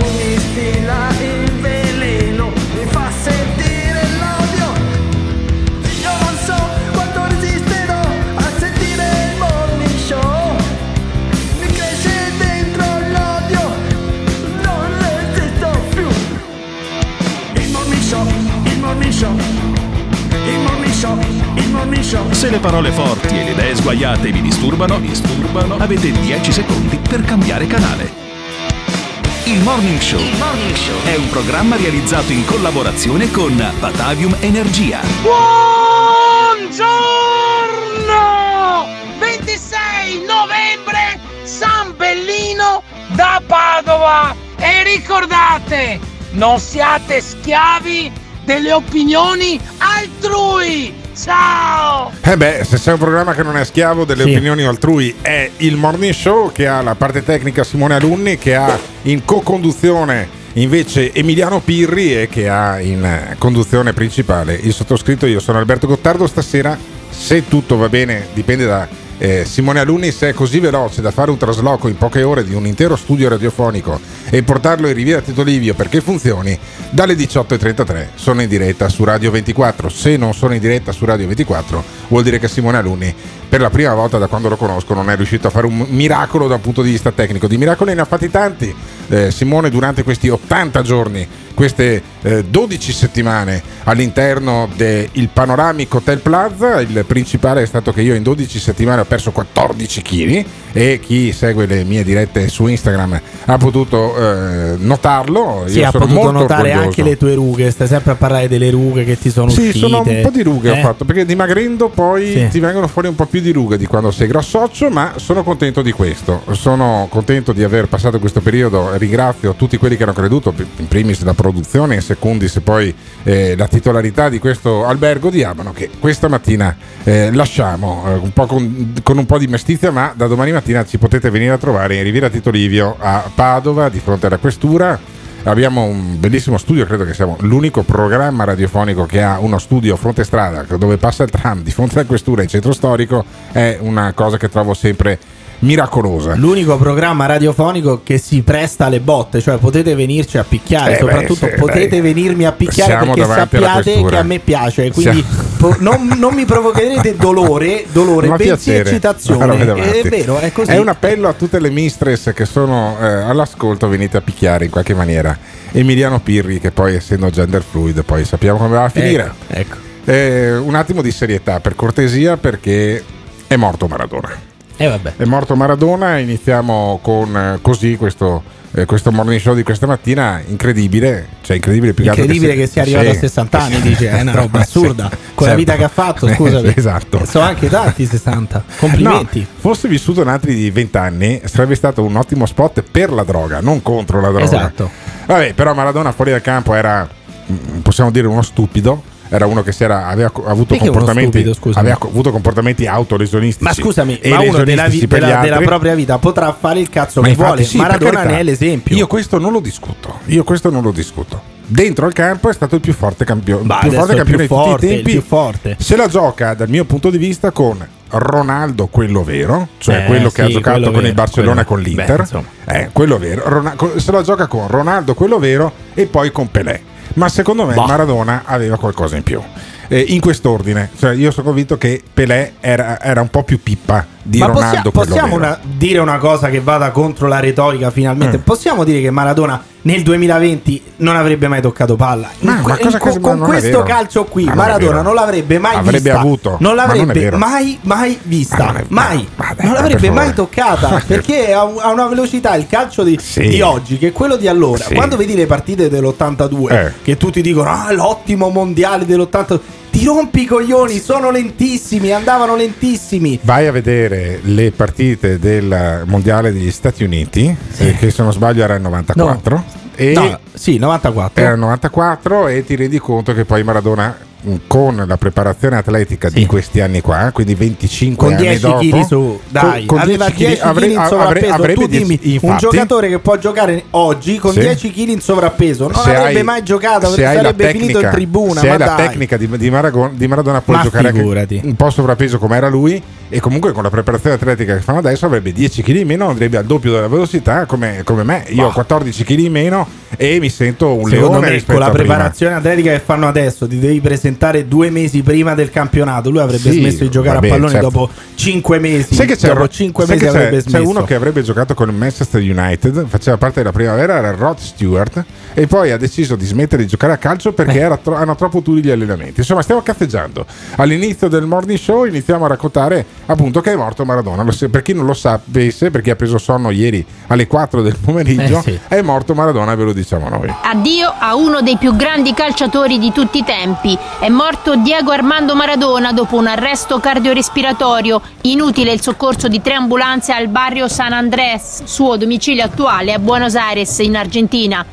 Lui mi stila il veleno, mi fa sentire l'odio. Io non so quanto resisterò a sentire il Morning Show. Mi cresce dentro l'odio, non resisto più. Il morning show, il morning show, il morning show, il morning show. Se le parole forti e le idee sguaiate vi disturbano, disturbano, avete 10 secondi per cambiare canale. Il Morning Show è un programma realizzato in collaborazione con Batavium Energia. Buongiorno! 26 novembre, San Bellino da Padova. E ricordate, non siate schiavi delle opinioni altrui. Ciao! Eh beh, se c'è un programma che non è schiavo delle Sì. opinioni altrui è il Morning Show che ha la parte tecnica Simone Alunni, che ha in co-conduzione invece Emiliano Pirri e che ha in conduzione principale il sottoscritto. Io sono Alberto Gottardo. Stasera, se tutto va bene, dipende da eh, Simone Alunni, se è così veloce da fare un trasloco in poche ore di un intero studio radiofonico e portarlo in Riviera Tito Livio perché funzioni, dalle 18.33 sono in diretta su Radio 24. Se non sono in diretta su Radio 24, vuol dire che Simone Alunni, per la prima volta da quando lo conosco, non è riuscito a fare un miracolo dal punto di vista tecnico. Di miracoli ne ha fatti tanti. Eh, Simone, durante questi 80 giorni, queste eh, 12 settimane all'interno del panoramico Hotel Plaza, il principale è stato che io in 12 settimane ho perso 14 kg e chi segue le mie dirette su Instagram ha potuto eh, notarlo. Sì, io ha potuto notare orgoglioso. anche le tue rughe. Stai sempre a parlare delle rughe che ti sono Sì, uscite. sono un po' di rughe ho Eh? fatto perché dimagrendo poi Sì. ti vengono fuori un po' più di rughe di quando sei grossoccio, ma sono contento di questo. Sono contento di aver passato questo periodo. Ringrazio tutti quelli che hanno creduto, in primis la produzione, in secundis poi eh, la titolarità di questo albergo di Abano che questa mattina eh, lasciamo eh, un con, con un po' di mestizia, ma da domani mattina ci potete venire a trovare in Riviera Tito Livio a Padova di fronte alla questura. Abbiamo un bellissimo studio, credo che siamo l'unico programma radiofonico che ha uno studio fronte strada dove passa il tram di fronte alla questura in centro storico, è una cosa che trovo sempre miracolosa. L'unico programma radiofonico che si presta alle botte, cioè potete venirci a picchiare, Eh, soprattutto beh, sì, potete dai. venirmi a picchiare Siamo perché sappiate che a me piace, quindi Siamo- non, non mi provocherete dolore, dolore Ma bensì piacere. eccitazione. È vero, è così. È un appello a tutte le mistress che sono eh, all'ascolto, venite a picchiare in qualche maniera. Emiliano Pirri, che poi essendo gender fluid, poi sappiamo come va a finire. Ecco, ecco. Eh, un attimo di serietà, per cortesia, perché è morto Maradona. E vabbè. È morto Maradona, iniziamo con eh, così questo, eh, questo morning show di questa mattina, incredibile, cioè incredibile più che Incredibile che, si- sia arrivato sì. a 60 anni, dice, è una roba Sì, assurda. Con la certo. vita che ha fatto, scusami. esatto. Sono anche tanti 60. Complimenti. No, fosse vissuto in altri di 20 anni, sarebbe stato un ottimo spot per la droga, non contro la droga. Esatto. Vabbè, però Maradona fuori dal campo era, mm, possiamo dire, uno stupido. Era uno che si era, aveva avuto comportamenti, stupido, aveva avuto comportamenti autolesionistici. Ma scusami, e ma uno della, vi- della- della propria vita potrà fare il cazzo Ma che vuole. sì, Maradona ne è l'esempio. Io questo non lo discuto. Io questo non lo discuto. Dentro il campo è stato il più forte campione, Ma più forte il campione più di tutti forte, i il tempi. forte. Se la gioca dal mio punto di vista con Ronaldo, quello vero, cioè Eh, quello che ha sì, giocato con il vero, Barcellona e con l'Inter. beh, eh, quello vero. Co- se la gioca con Ronaldo, quello vero, e poi con Pelé. Ma secondo me Bah. Maradona aveva qualcosa in più. Eh, in quest'ordine, cioè io sono convinto che Pelé era, era un po' più pippa di Ma possia- Ronaldo. quello possiamo una- dire una cosa che vada contro la retorica finalmente? Mm. Possiamo dire che Maradona nel 2020 non avrebbe mai toccato palla? Ma- que- con ma non è questo calcio qui Ma non Maradona vero. non l'avrebbe mai Avrebbe vista. avuto. Non Ma non l'avrebbe mai mai vista. Ma non mai. ma- ma dai, non l'avrebbe mai toccata perché ha una velocità il calcio di, Sì. di oggi che è quello di allora. Sì. Quando vedi le partite dell'82 Eh. che tutti dicono "Ah, l'ottimo mondiale dell'82" Ti rompi i coglioni, sono lentissimi, andavano lentissimi. Vai a vedere le partite del mondiale degli Stati Uniti, eh, che se non sbaglio era il 94. E No, sì, 94. era il 94 e ti rendi conto che poi Maradona con la preparazione atletica di Sì. questi anni qua, quindi 25 con anni 10 dopo, kg su, dai, con- con aveva 10 chili kg avre- in avre- sovrappeso. avrebbe tu 10 dimmi, un infatti, giocatore che può giocare oggi con Sì. 10 kg in sovrappeso non se avrebbe hai- mai giocato, la sarebbe finito in tecnica- tribuna. Se ma hai la dai. tecnica di, di Maragon- di Maradona, puoi Ma giocare figurati. anche un po' sovrappeso come era lui. E comunque con la preparazione atletica che fanno adesso avrebbe 10 kg in meno, andrebbe al doppio della velocità come, come me. Io ho 14 kg in meno e mi sento un Secondo leone me, rispetto con la preparazione atletica che fanno adesso, ti devi presentare due mesi prima del campionato. Lui avrebbe Sì, smesso di giocare vabbè, a pallone certo. dopo 5 mesi. Sai che c'è, dopo un- 5 sai mesi che c'è- avrebbe c'è smesso. uno che avrebbe giocato con il Manchester United, faceva parte della primavera, era Rod Stewart, e poi ha deciso di smettere di giocare a calcio perché Eh. era tro- hanno troppo duri gli allenamenti. Insomma, stiamo cazzeggiando. All'inizio del morning show iniziamo a raccontare appunto che è morto Maradona. Per chi non lo sapesse, per chi ha preso sonno ieri alle 4 del pomeriggio, Eh sì. è morto Maradona, ve lo diciamo noi. Addio a uno dei più grandi calciatori di tutti i tempi. È morto Diego Armando Maradona dopo un arresto cardiorespiratorio. Inutile il soccorso di tre ambulanze al barrio San Andrés, suo domicilio attuale a Buenos Aires, in Argentina.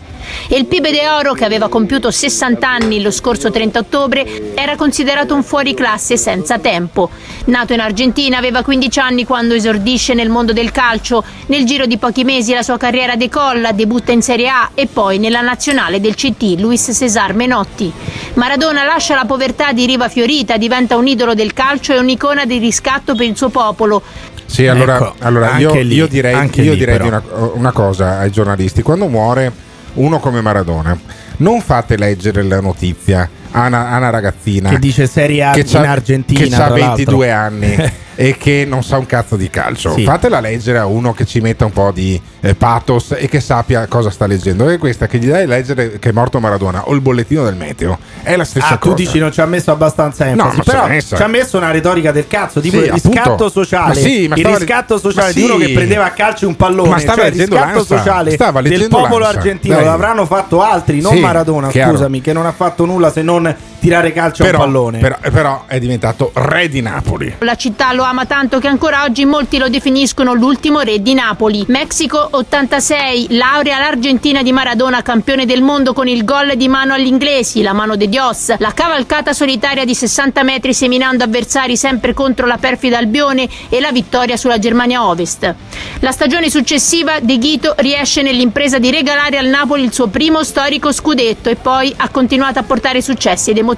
E il Pibe de Oro, che aveva compiuto 60 anni lo scorso 30 ottobre, era considerato un fuoriclasse senza tempo. Nato in Argentina, aveva 15 anni quando esordisce nel mondo del calcio. Nel giro di pochi mesi la sua carriera decolla, debutta in Serie A e poi nella nazionale del CT, Luis Cesar Menotti. Maradona lascia la povertà di Riva Fiorita, diventa un idolo del calcio e un'icona di riscatto per il suo popolo. Sì, allora, Ecco, allora io, anche lì, io direi, anche io lì, direi una, una cosa ai giornalisti: quando muore uno come Maradona, non fate leggere la notizia a una, a una ragazzina Che dice Serie A che in Argentina, che ha tra 22 l'altro. anni e che non sa un cazzo di calcio. Sì. Fatela leggere a uno che ci metta un po' di eh, pathos e che sappia cosa sta leggendo. E questa che gli dai a leggere che è morto Maradona o il bollettino del meteo è la stessa Ah, cosa. tu dici non ci ha messo abbastanza enfasi, ci però messo. ci ha messo una retorica del cazzo, tipo Sì, il riscatto appunto. sociale. Ma sì, ma il riscatto sociale ma di uno che prendeva a calcio un pallone, Ma stava cioè il leggendo riscatto l'Ansa. sociale Stava del popolo l'Ansa. argentino Dai. l'avranno fatto altri, non Maradona, scusami, che non ha fatto nulla se non tirare calcio a un Però, pallone. però, però è diventato re di Napoli. La città lo ama tanto che ancora oggi molti lo definiscono l'ultimo re di Napoli. Mexico 86, laurea all'Argentina di Maradona, campione del mondo con il gol di mano agli inglesi, la mano de Dios, la cavalcata solitaria di 60 metri seminando avversari sempre contro la perfida Albione e la vittoria sulla Germania Ovest. La stagione successiva De Ghito riesce nell'impresa di regalare al Napoli il suo primo storico scudetto e poi ha continuato a portare successi ed emozioni.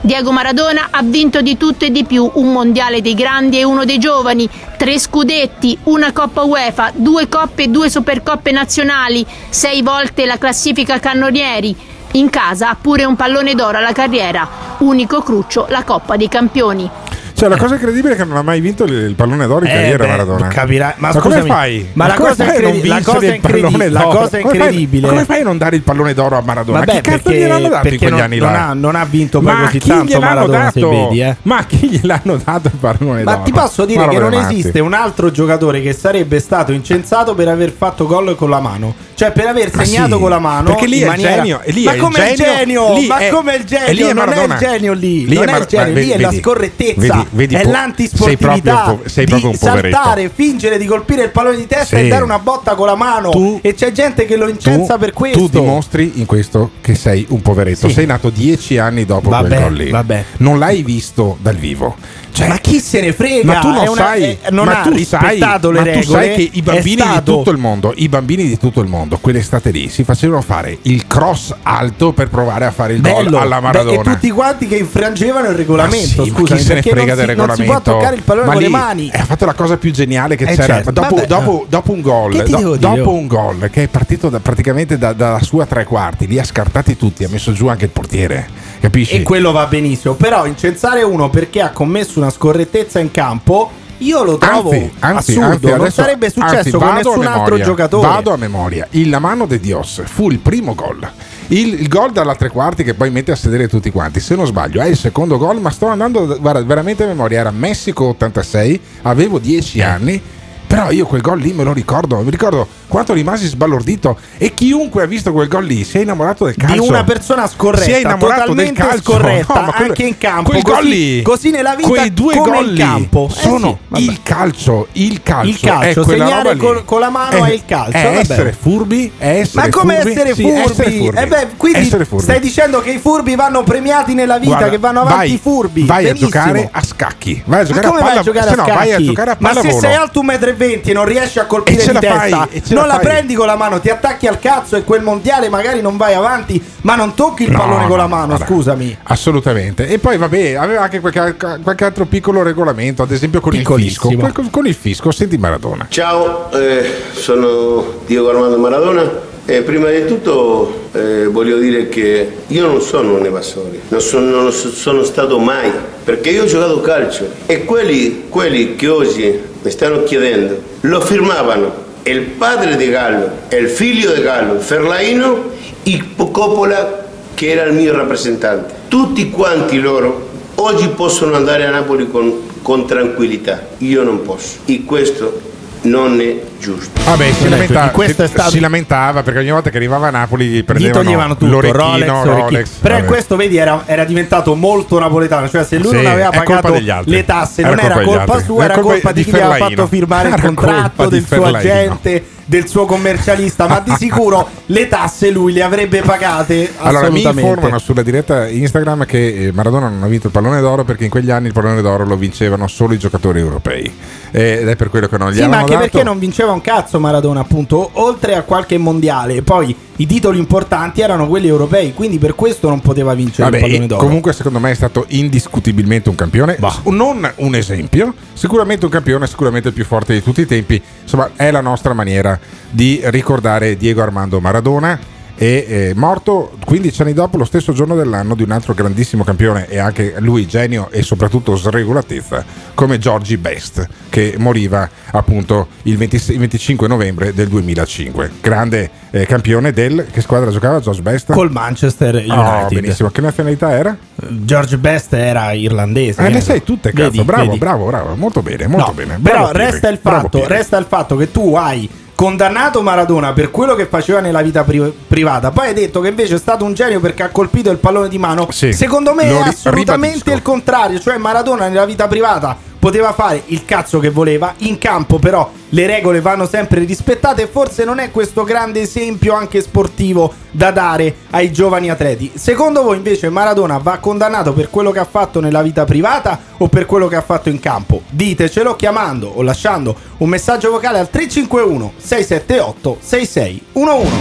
Diego Maradona ha vinto di tutto e di più, un mondiale dei grandi e uno dei giovani, tre scudetti, una Coppa UEFA, due coppe e due supercoppe nazionali, sei volte la classifica cannonieri. In casa ha pure un pallone d'oro alla carriera, unico cruccio la Coppa dei Campioni. Cioè, la cosa incredibile è che non ha mai vinto il, pallone d'oro in Eh, carriera beh, Maradona. capirai- ma come scusami, fai? ma la come cosa incredi- non la cosa il pallone incredi- la cosa Come fai- incredibile- Come fai a non dare il pallone d'oro a Maradona? Vabbè, chi cazzo perché- gliel'hanno dato in quegli non- anni non là? ha- non ha vinto poi Ma così tanto Maradona, dato? vedi, eh. Ma chi gliel'hanno dato il pallone Ma d'oro? ti posso dire Ma che non esiste un altro giocatore che sarebbe stato incensato per aver fatto gol con la mano. Cioè per aver Ma segnato con la mano. perché lì è il genio, ma come il genio, Ma è- come il genio? non è il genio lì. Lì non è il genio, ma lì è la scorrettezza. Vedi- vedi è po- l'antisportività. sei proprio- sei proprio saltare, fingere di colpire il pallone di testa Sì. e dare una botta con la mano. Tu- e c'è gente che lo incensa tu, per questo. tu dimostri in questo che sei un poveretto. Sì. Sei nato dieci anni dopo Vabbè, quel gol lì. vabbè. Non l'hai visto dal vivo. Cioè, ma chi se ne frega? Ma tu non una- sai, è- non ma ha tu rispettato sai, le ma regole. tu sai che i bambini di tutto il mondo, i bambini di tutto il mondo, quell'estate lì si facevano fare il cross alto per provare a fare il gol alla Beh, Maradona. e tutti quanti che infrangevano il Ma regolamento. sì, ma scusami, chi se ne frega non del si, non si regolamento? può toccare il pallone Ma con le lì mani. Ha fatto la cosa più geniale che Eh, c'era. certo, dopo, vabbè, dopo- eh. dopo un gol, do- dopo un gol che è partito da- praticamente da- dalla sua tre quarti, li ha scartati tutti, ha messo giù anche il portiere. Capisci? E quello va benissimo. Però incensare uno perché ha commesso una scorrettezza in campo. Io lo trovo Anzi, anzi, assurdo. anzi, non adesso- sarebbe successo anzi, con nessun altro memoria, giocatore. Vado a memoria. Il La mano de Dios fu il primo gol. Il, il gol dalla tre quarti che poi mette a sedere tutti quanti. Se non sbaglio, è il secondo gol. Ma sto andando guarda, veramente a memoria. Era Messico 86. Avevo 10 Eh. anni. Però io quel gol lì me lo ricordo, mi ricordo quanto rimasi sbalordito e chiunque ha visto quel gol lì si è innamorato del calcio. Di una persona scorretta, si è innamorato totalmente del calcio. scorretta, no, quello, anche in campo. Quel gol lì, così nella vita quei due come gol in campo. Eh sono eh sì, il calcio, il calcio. Il calcio, è segnare col, con la mano è, è il calcio. È essere furbi, è essere furbi. Ma come furbi? essere furbi? Sì, essere furbi. Eh beh, quindi furbi. stai dicendo che i furbi vanno premiati nella vita, Guarda, che vanno avanti vai, i furbi. Vai Benissimo. a giocare a scacchi, vai a giocare a palla, vai a giocare a palla. Ma se sei alto un metro e 20 e non riesci a colpire di testa, fai, non la, la prendi con la mano, ti attacchi al cazzo e quel mondiale magari non vai avanti, ma non tocchi il no, pallone no, con la mano, vabbè, scusami. Assolutamente. E poi vabbè, aveva anche qualche, qualche altro piccolo regolamento, ad esempio con il fisco. Con il fisco, senti Maradona. Ciao, eh, sono Diego Armando Maradona e prima di tutto eh, voglio dire che io non sono un evasore, non sono, non so- sono stato mai, perché io ho giocato calcio e quelli, quelli che oggi mi stanno chiedendo lo firmavano. Il padre di Gallo il figlio di Gallo, Ferlaino, e Coppola che era il mio rappresentante. Tutti quanti loro oggi possono andare a Napoli con, con tranquillità, io non posso. E questo non è giusto. Vabbè, si, lamenta- è stato- si lamentava perché ogni volta che arrivava a Napoli gli prendevano toglievano tutto, l'orecchino, Rolex, Rolex, orecchini. Però vabbè. questo, vedi, era, era diventato molto napoletano. Cioè, se lui Sì, non aveva pagato le tasse, Era non era colpa degli colpa altri. sua, Era colpa colpa di di chi gli aveva fatto firmare il Era colpa contratto, del suo Ferlaino. agente, del suo commercialista. Ma di sicuro le tasse lui le avrebbe pagate. Allora, mi informano sulla diretta Instagram che eh, Maradona non ha vinto il pallone d'oro perché in quegli anni il pallone d'oro lo vincevano solo i giocatori europei. Eh, Ed è per quello che non gli Sì, ma hanno anche dato. perché non vinceva un cazzo Maradona, appunto, oltre a qualche mondiale. Poi i titoli importanti erano quelli europei, quindi per questo non poteva vincere Vabbè, il pallone d'oro. comunque secondo me è stato indiscutibilmente un campione, non un esempio, sicuramente un campione, sicuramente il più forte di tutti i tempi. Insomma, è la nostra maniera di ricordare Diego Armando Maradona. E eh, morto 15 anni dopo, lo stesso giorno dell'anno, di un altro grandissimo campione e anche lui genio e soprattutto sregolatezza, come Giorgi Best, che moriva appunto il, 26 il 25 novembre del 2005. Grande eh, campione del. Che squadra giocava George Best? Col Manchester United. Oh, benissimo. Che nazionalità era? George Best era irlandese. Eh, le sai tutte, cazzo. Vedi, bravo, vedi. bravo, bravo. Molto bene, molto No, bene. Però Bravo, Pirri. resta il, fatto, resta il fatto che tu hai condannato Maradona per quello che faceva nella vita pri- privata. Poi hai detto che invece è stato un genio perché ha colpito il pallone di mano. Sì, Secondo me è assolutamente ribadisco. il contrario. Cioè, Maradona nella vita privata poteva fare il cazzo che voleva. In campo, però, le regole vanno sempre rispettate. E forse non è questo grande esempio anche sportivo da dare ai giovani atleti. Secondo voi, invece, Maradona va condannato per quello che ha fatto nella vita privata o per quello che ha fatto in campo? Ditecelo chiamando o lasciando un messaggio vocale al 351 678 6611.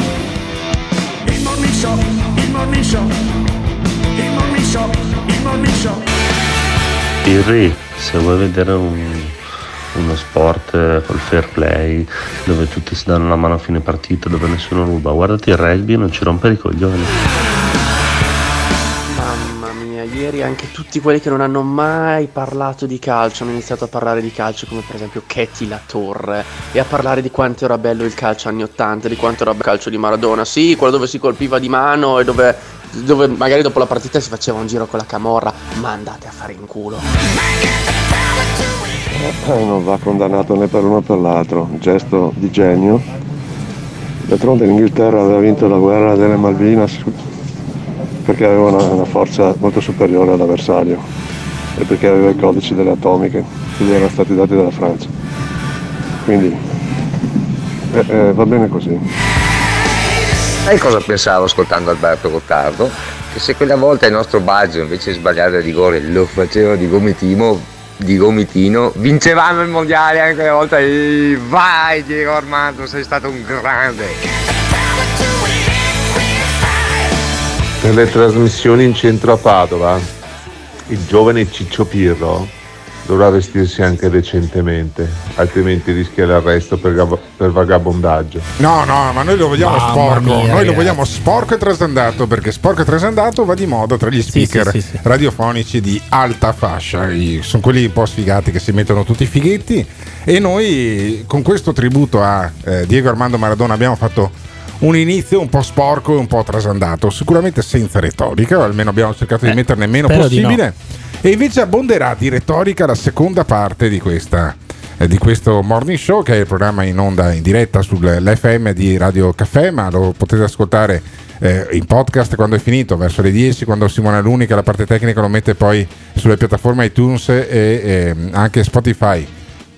Il morning show, il morning show, il morning show, il morning show. Pirri, se vuoi vedere un- uno sport eh, col fair play, dove tutti si danno la mano a fine partita, dove nessuno ruba, guardati il rugby e non ci rompere i coglioni. Mamma mia, ieri anche tutti quelli che non hanno mai parlato di calcio hanno iniziato a parlare di calcio, come per esempio Katy La Torre, e a parlare di quanto era bello il calcio anni 80, di quanto era bello il calcio di Maradona. Sì, quello dove si colpiva di mano e dove, dove magari dopo la partita si faceva un giro con la camorra. Ma andate a fare in culo. Eh, non va condannato né per uno né per l'altro, un gesto di genio. D'altronde l'Inghilterra aveva vinto la guerra delle Malvinas perché aveva una, una forza molto superiore all'avversario e perché aveva i codici delle atomiche che gli erano stati dati dalla Francia. Quindi eh, eh, va bene così. Sai cosa pensavo ascoltando Alberto Gottardo? Che se quella volta il nostro Baggio invece di sbagliare il rigore lo faceva di gomitino, di gomitino, vincevamo il mondiale anche quella volta e vai Diego Armando, sei stato un grande. Per le trasmissioni in centro a Padova, il giovane Ciccio Pirro dovrà vestirsi anche decentemente, altrimenti rischia l'arresto per, gab- per vagabondaggio. No, no, ma noi lo vogliamo Mamma sporco. mia, noi lo vogliamo sporco e trasandato perché sporco e trasandato va di moda tra gli speaker sì, sì, sì. radiofonici di alta fascia. I- sono quelli un po' sfigati che si mettono tutti i fighetti. E noi con questo tributo a eh, Diego Armando Maradona abbiamo fatto un inizio un po' sporco e un po' trasandato, sicuramente senza retorica, o almeno abbiamo cercato di Eh, metterne meno spero di possibile. E invece abbonderà di retorica la seconda parte di questa eh, di questo Morning Show, che è il programma in onda in diretta sull'FM di Radio Caffè, ma lo potete ascoltare eh, in podcast quando è finito, verso le 10, quando Simona Luni, che la parte tecnica lo mette poi sulle piattaforme iTunes e, e anche Spotify.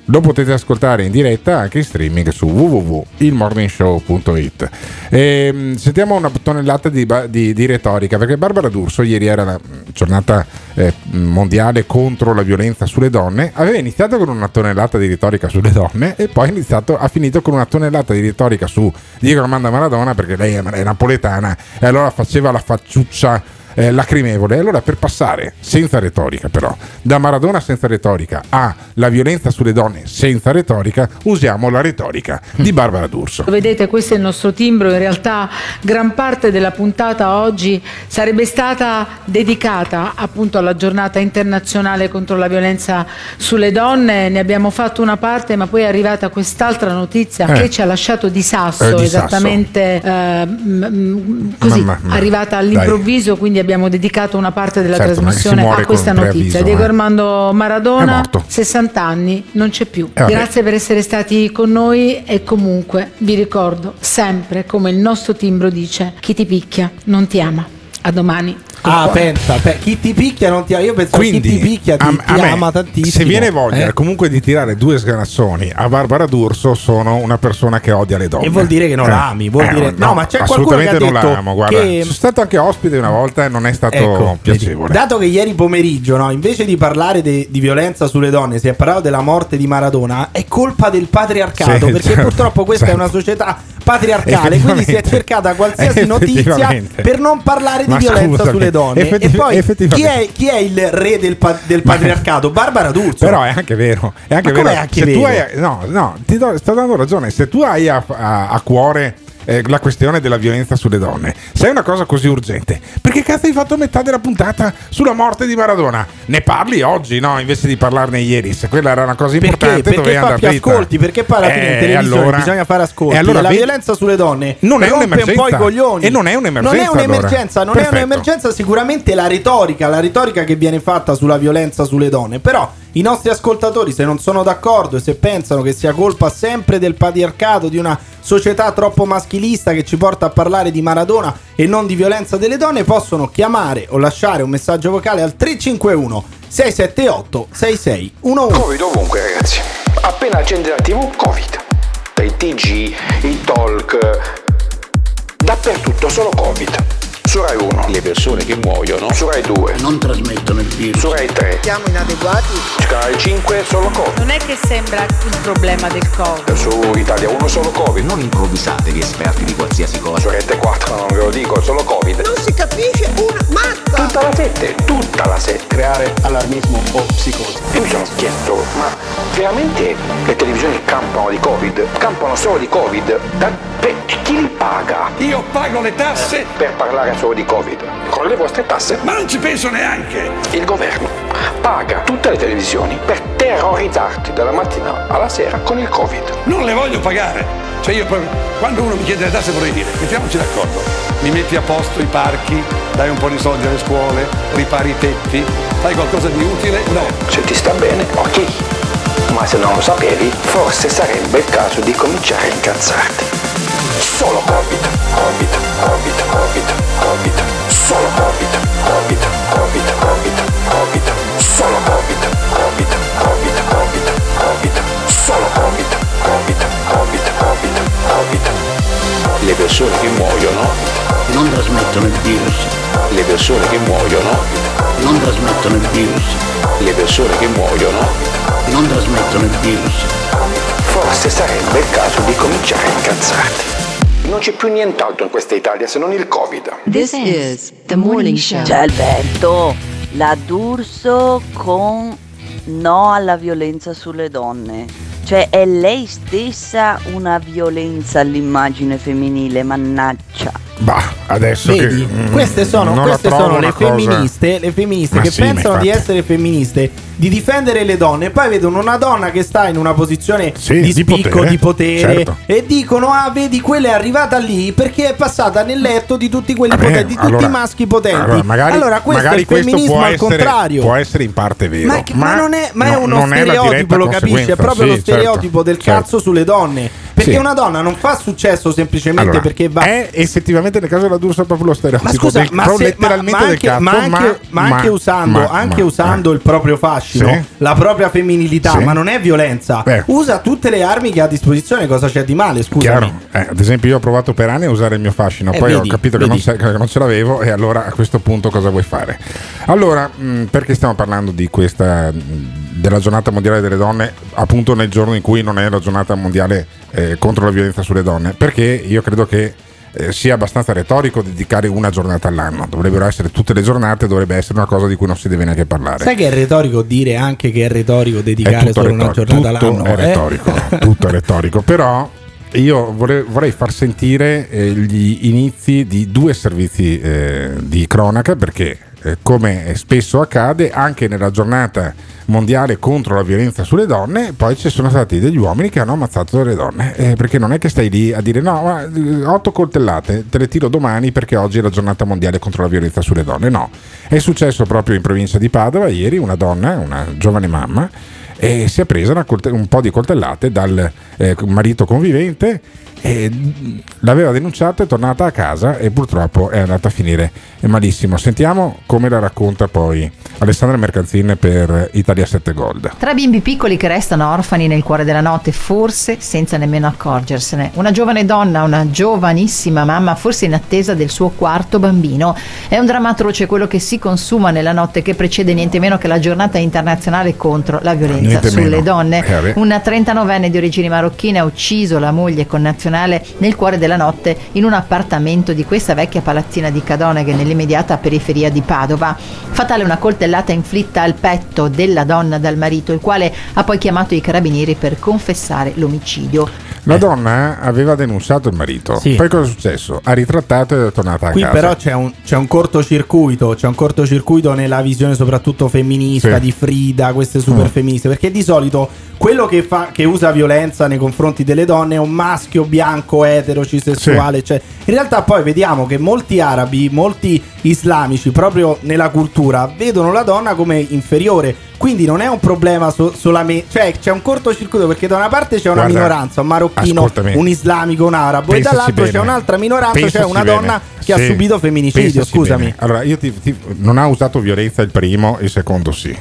Lo potete ascoltare in diretta anche in streaming su www.ilmorningshow.it. E, ehm, sentiamo una tonnellata di, di, di, retorica perché Barbara D'Urso, ieri era la giornata eh, mondiale contro la violenza sulle donne, aveva iniziato con una tonnellata di retorica sulle donne e poi iniziato, ha finito con una tonnellata di retorica su Diego Armando Maradona perché lei è napoletana e allora faceva la facciuccia eh, lacrimevole. Allora per passare senza retorica però, da Maradona senza retorica a la violenza sulle donne senza retorica, usiamo la retorica di Barbara D'Urso. Vedete, questo è il nostro timbro, in realtà gran parte della puntata oggi sarebbe stata dedicata appunto alla giornata internazionale contro la violenza sulle donne, ne abbiamo fatto una parte, ma poi è arrivata quest'altra notizia eh. che ci ha lasciato di sasso, eh, di esattamente sasso. Eh, così, ma, ma, arrivata all'improvviso, dai. quindi abbiamo dedicato una parte della certo, trasmissione a questa notizia. Diego eh. Armando Maradona, 60 anni, non c'è più. Eh, Grazie per essere stati con noi e comunque vi ricordo sempre come il nostro timbro dice, chi ti picchia non ti ama. A domani. Ah, pensa, pe- chi ti picchia non ti ama. Io penso Quindi, chi ti picchia ti, a, ti a ama tantissimo. Se viene voglia eh? comunque di tirare due sganassoni a Barbara D'Urso, sono una persona che odia le donne. E vuol dire che non Eh. la ami. Vuol Eh, dire... no, ma c'è qualcuno che ha non la amo. Guarda, che sono stato anche ospite una volta e non è stato Ecco, piacevole. Dato che ieri pomeriggio, no, invece di parlare de- di violenza sulle donne, si è parlato della morte di Maradona, è colpa del patriarcato, Sì, perché certo, purtroppo questa certo. è una società patriarcale, quindi si è cercata qualsiasi notizia per non parlare di Ma violenza scusami, sulle donne. effettiv- e poi chi è, chi è il re del, pa- del patriarcato? Barbara D'Urso. Però è anche vero. È anche Ma vero. com'è anche se tu vero? hai, no, no, ti do- sto dando ragione. Se tu hai a, a- a cuore eh, la questione della violenza sulle donne, se è una cosa così urgente, perché cazzo hai fatto metà della puntata sulla morte di Maradona? Ne parli oggi, no? Invece di parlarne ieri. Se quella era una cosa Perché? importante, Perché dovevi fa andare ascolti? Perché poi alla fine in Eh, televisione allora- bisogna fare ascolti. e allora la violenza sulle donne Non è un'emergenza. un po' i coglioni. E non è un'emergenza, Non è un'emergenza, allora. non è un'emergenza sicuramente la retorica, la retorica che viene fatta sulla violenza sulle donne. Però i nostri ascoltatori, se non sono d'accordo e se pensano che sia colpa sempre del patriarcato, di una società troppo maschilista che ci porta a parlare di Maradona e non di violenza delle donne, possono chiamare o lasciare un messaggio vocale al 351 678 6611. Covid ovunque ragazzi. Appena accendi la tv, Covid. Dai TG, i talk, dappertutto solo Covid. Su Rai 1. Le persone che muoiono. Su Rai 2. Non trasmettono il virus. Su Rai 3. Siamo inadeguati. Su Canale 5 solo Covid. Non è che sembra il problema del Covid. Su Italia 1 solo Covid. Non improvvisatevi esperti di qualsiasi cosa. Su Rete 4 non ve lo dico, solo Covid. Non si capisce una mazza. Tutta la 7, tutta la 7. Creare allarmismo o psicosi. Io mi sono chiesto, ma veramente le televisioni campano di Covid? Campano solo di Covid? Da, per, chi li paga? Io pago le tasse per parlare solo di Covid. Con le vostre tasse? Ma non ci penso neanche! Il governo paga tutte le televisioni per terrorizzarti dalla mattina alla sera con il Covid. Non le voglio pagare. Cioè io proprio, quando uno mi chiede le tasse vorrei dire, mettiamoci d'accordo, mi metti a posto i parchi, dai un po' di soldi alle scuole, ripari i tetti, fai qualcosa di utile? No. Se ti sta bene, ok. Ma se non lo sapevi, forse sarebbe il caso di cominciare a incazzarti. Solo Covid, Covid, Covid, Covid, Covid, solo Covid, Covid, Covid, Covid, Covid, solo Covid, Covid, Covid, Covid, Covid, solo Covid, Covid, Covid, Covid, Covid. Le persone che muoiono non trasmettono il virus. Le persone che muoiono non trasmettono il virus. Le persone che muoiono non trasmettono il virus. Forse sarebbe il caso di cominciare a incazzarti. Non c'è più nient'altro in questa Italia se non il Covid. This is the morning show. Ciao Alberto, la D'Urso con no alla violenza sulle donne. Cioè è lei stessa una violenza all'immagine femminile, mannaggia. Bah, adesso Vedi, che, mm, queste sono, queste sono le femministe, le femministe Ma che sì, ma pensano di essere femministe, di difendere le donne, e poi vedono una donna che sta in una posizione Sì, di spicco, potere, di potere, certo. e dicono: Ah, vedi, quella è arrivata lì perché è passata nel letto di tutti quelli Vabbè, potenti, di tutti allora- i maschi potenti. Allora, magari, questo magari è il questo femminismo può al essere, contrario. può essere in parte vero. Ma, ma non è, ma è no- uno è la stereotipo, lo capisci? È proprio Sì, lo stereotipo certo, del certo. cazzo sulle donne. Perché Sì. una donna non fa successo semplicemente Allora, perché va. È effettivamente nel caso della D'Urso proprio lo stereotipo. Ma scusa, del- ma, se- ma- letteralmente ma del anche, cazzo, ma anche- ma anche usando, ma- anche ma- usando il proprio fascino, Sì. la propria femminilità, Sì. ma non è violenza. Beh. Usa tutte le armi che ha a disposizione, cosa c'è di male? Chiaro. Eh, ad esempio, io ho provato per anni a usare il mio fascino, Eh, poi vedi, ho capito che non, ce, che non ce l'avevo, e allora a questo punto cosa vuoi fare? Allora, mh, perché stiamo parlando di questa mh, della giornata mondiale delle donne, appunto nel giorno in cui non è la giornata mondiale eh, contro la violenza sulle donne? Perché io credo che eh, sia abbastanza retorico dedicare una giornata all'anno. Dovrebbero essere tutte le giornate, dovrebbe essere una cosa di cui non si deve neanche parlare. Sai che è retorico dire anche che è retorico È dedicare tutto solo una retorico, giornata tutto all'anno? è eh? retorico, tutto è retorico. Però io vorrei, vorrei far sentire eh, gli inizi di due servizi eh, di cronaca perché eh, come spesso accade anche nella giornata mondiale contro la violenza sulle donne poi ci sono stati degli uomini che hanno ammazzato delle donne. Eh, perché non è che stai lì a dire no ma, eh, otto coltellate te le tiro domani perché oggi è la giornata mondiale contro la violenza sulle donne. No è successo proprio in provincia di Padova ieri una donna una giovane mamma e si è presa una un po' di coltellate dal eh, marito convivente e l'aveva denunciato, è tornata a casa e purtroppo è andata a finire malissimo. Sentiamo come la racconta poi Alessandra Mercanzin per Italia 7 Gold. Tre bimbi piccoli che restano orfani nel cuore della notte, forse senza nemmeno accorgersene. Una giovane donna, una giovanissima mamma, forse in attesa del suo quarto bambino. È un dramma atroce quello che si consuma nella notte che precede niente meno che la giornata internazionale contro la violenza Niente sulle meno. donne. Eh. Una 39enne di origini marocchine ha ucciso la moglie connazionale nel cuore della notte in un appartamento di questa vecchia palazzina di Cadoneghe nell'immediata periferia di Padova. Fatale una coltellata inflitta al petto della donna dal marito, il quale ha poi chiamato i carabinieri per confessare l'omicidio. La donna aveva denunciato il marito, Sì. poi cosa è successo? Ha ritrattato ed è tornata a Qui casa. però c'è un, c'è un cortocircuito, c'è un cortocircuito nella visione soprattutto femminista Sì. di Frida, queste super Mm. femministe, perché di solito quello che, fa, che usa violenza nei confronti delle donne è un maschio bianco, etero, cisessuale, cioè, in realtà poi vediamo che molti arabi, molti islamici, proprio nella cultura, vedono la donna come inferiore. Quindi non è un problema so- solamente, cioè c'è un cortocircuito perché da una parte c'è una Guarda, minoranza, un marocchino, un islamico, un arabo, Pensaci e dall'altro c'è bene. un'altra minoranza, cioè Pensaci una bene. donna che ha Sì. subito femminicidio. Pensaci Scusami. bene. Allora, io ti, ti- non ha usato violenza il primo, il secondo sì.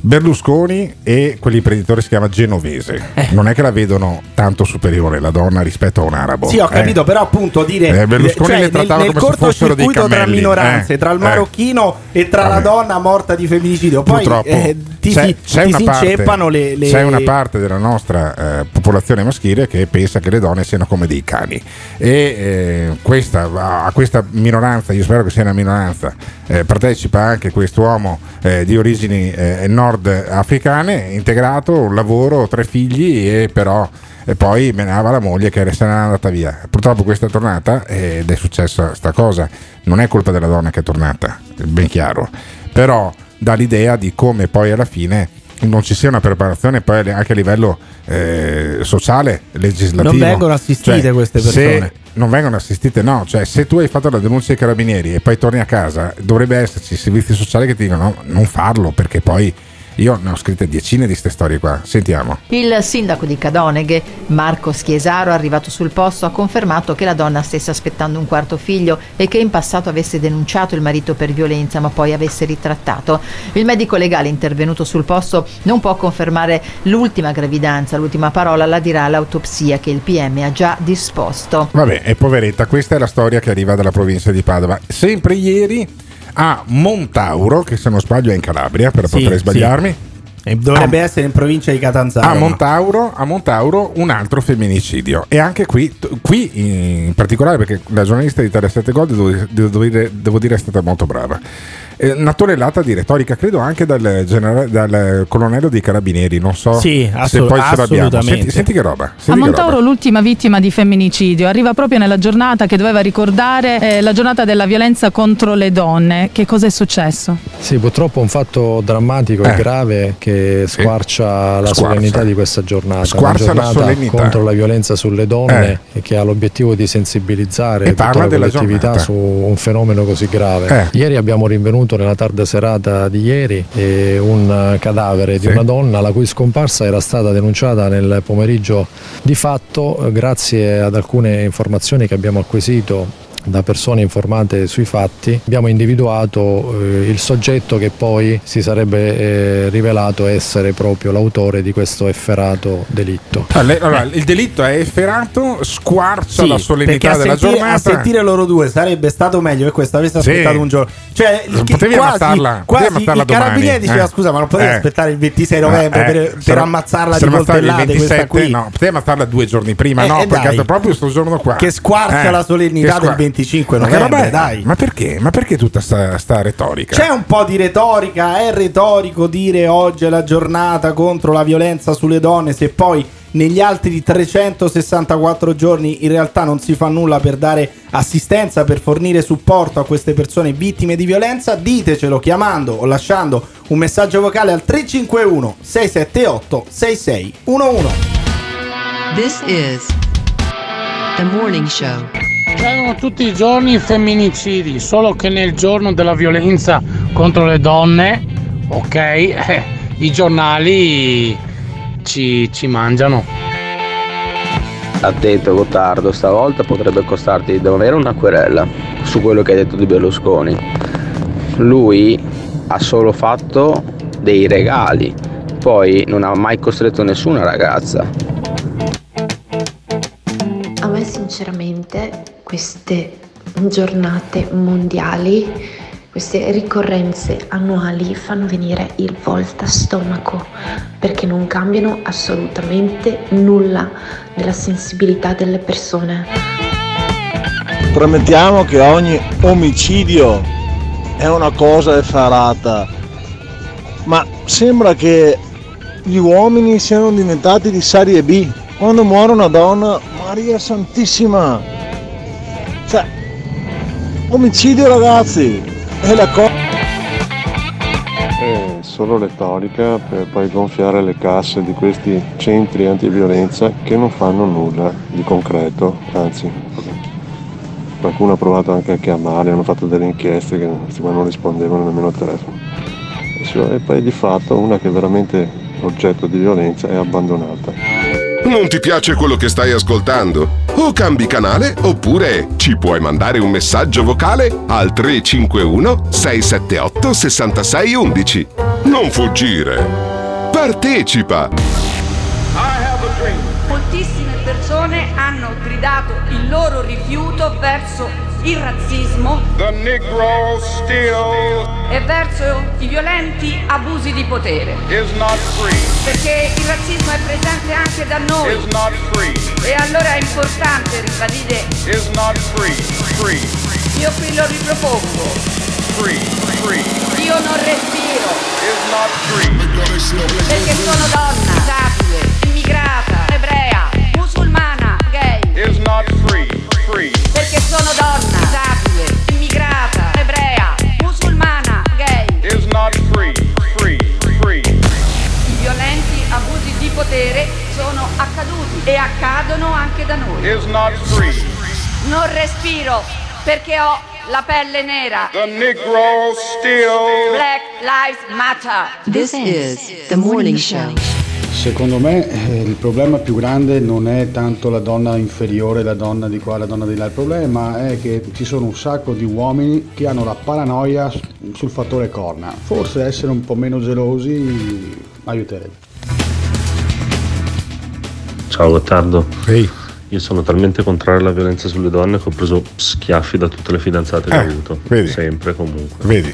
Berlusconi e quell'imprenditore si chiama Genovese. Non è che la vedono tanto superiore la donna rispetto a un arabo. Sì, ho eh. capito, però appunto dire Eh, Berlusconi cioè, le nel, trattava nel come se fossero dei cortocircuito tra cammelli, minoranze, eh. tra il Eh. marocchino e tra la Vabbè. donna morta di femminicidio. Poi Purtroppo eh, ti, c'è, c'è ti una si parte, inceppano le, le- c'è una parte della nostra eh, popolazione maschile che pensa che le donne siano come dei cani e eh, questa, a questa minoranza, io spero che sia una minoranza, eh, partecipa anche quest'uomo eh, di origini eh, nordafricane, integrato, un lavoro, tre figli e però e poi menava la moglie che se n'era andata via. Purtroppo questa è tornata ed è successa sta cosa. Non è colpa della donna che è tornata, è ben chiaro. Però dà l'idea di come poi alla fine non ci sia una preparazione poi anche a livello eh, sociale, legislativo. Non vengono assistite Cioè, queste persone. non vengono assistite, no. Cioè, se tu hai fatto la denuncia ai carabinieri e poi torni a casa, dovrebbe esserci servizi sociali che ti dicono no, non farlo perché poi io ne ho scritte decine di queste storie qua. Sentiamo. Il sindaco di Cadoneghe, Marco Schiesaro, arrivato sul posto, ha confermato che la donna stesse aspettando un quarto figlio e che in passato avesse denunciato il marito per violenza, ma poi avesse ritrattato. Il medico legale intervenuto sul posto non può confermare l'ultima gravidanza, l'ultima parola la dirà l'autopsia che il PM ha già disposto. Vabbè, e poveretta, questa è la storia che arriva dalla provincia di Padova. Sempre ieri a Montauro, che se non sbaglio è in Calabria, per Sì, poter sì. sbagliarmi. E dovrebbe essere in provincia di Catanzaro. A Montauro, a Montauro un altro femminicidio e anche qui, qui in particolare perché la giornalista di Italia 7 Gold devo, devo dire, devo dire è stata molto brava eh, una tonnellata di retorica, credo anche dal, generale- dal colonnello dei carabinieri, non so Sì, se assolut- poi ce l'abbiamo. Senti, senti che roba. A Senti roba. Montauro l'ultima vittima di femminicidio arriva proprio nella giornata che doveva ricordare eh, la giornata della violenza contro le donne. Che cosa è successo? Sì, purtroppo un fatto drammatico Eh. e grave che squarcia la Squarcia. solennità di questa giornata. Squarcia la solennità. contro la violenza sulle donne e che ha l'obiettivo di sensibilizzare E tutta parla la della collettività giornata. su un fenomeno così grave. Eh. Ieri abbiamo rinvenuto nella tarda serata di ieri un cadavere di Sì. una donna la cui scomparsa era stata denunciata nel pomeriggio di fatto eh, grazie ad alcune informazioni che abbiamo acquisito da persone informate sui fatti abbiamo individuato eh, il soggetto che poi si sarebbe eh, rivelato essere proprio l'autore di questo efferato delitto. Ah, le- allora, il delitto è efferato, squarcia Sì, la solennità della sentire, giornata. a sentire loro due sarebbe stato meglio che questo avesse Sì. aspettato un giorno. Cioè, il- Potevi quasi, ammazzarla- quasi potevi ammazzarla il carabiniere domani, diceva eh. scusa, ma non potevi Eh. aspettare il 26 novembre Eh, per, per ammazzarla di coltellate questa 27, qui. No, potevi ammazzarla due giorni prima, Eh, no, eh, perché dai. proprio sto giorno qua. Che squarcia Eh, la solennità del 25 Ma che novembre, roba è? dai. Ma perché? Ma perché tutta sta, sta retorica? C'è un po' di retorica, è retorico dire oggi è la giornata contro la violenza sulle donne se poi negli altri 364 giorni in realtà non si fa nulla per dare assistenza, per fornire supporto a queste persone vittime di violenza, ditecelo chiamando o lasciando un messaggio vocale al 351 678 6611. This is the morning show. C'erano tutti i giorni i femminicidi, solo che nel giorno della violenza contro le donne, ok, eh, i giornali ci, ci mangiano. Attento Gottardo, stavolta potrebbe costarti davvero una querela su quello che hai detto di Berlusconi. Lui ha solo fatto dei regali, poi non ha mai costretto nessuna ragazza. Me sinceramente queste giornate mondiali, queste ricorrenze annuali fanno venire il volta stomaco perché non cambiano assolutamente nulla nella sensibilità delle persone. Premettiamo che ogni omicidio è una cosa effarata, ma sembra che gli uomini siano diventati di serie B. Quando muore una donna, Maria Santissima! Cioè, omicidio ragazzi, è la cosa... È solo retorica per poi gonfiare le casse di questi centri antiviolenza che non fanno nulla di concreto, anzi qualcuno ha provato anche a chiamare, hanno fatto delle inchieste che non rispondevano nemmeno al telefono. E poi di fatto una che è veramente oggetto di violenza è abbandonata. Non ti piace quello che stai ascoltando? O cambi canale oppure ci puoi mandare un messaggio vocale al 351 678 6611. Non fuggire. Partecipa. Moltissime persone hanno gridato il loro rifiuto verso il razzismo e verso i violenti abusi di potere. Perché il razzismo è presente anche da noi. E allora è importante ribadire. Io qui lo ripropongo. Io non respiro. Perché sono donna, disabile, immigrata, ebrea, musulmana, gay. Perché sono donna, disabile, immigrata, ebrea, musulmana, gay. I violenti abusi di potere sono accaduti e accadono anche da noi. Non respiro perché ho la pelle nera. Black Lives Matter. This is the morning show. Secondo me eh, il problema più grande non è tanto la donna inferiore, la donna di qua, la donna di là, il problema è che ci sono un sacco di uomini che hanno la paranoia sul fattore corna. Forse essere un po' meno gelosi aiuterebbe. Ciao Gottardo. Io sono talmente contrario alla violenza sulle donne che ho preso schiaffi da tutte le fidanzate che Eh, ho avuto. vedi. Sempre comunque. Vedi?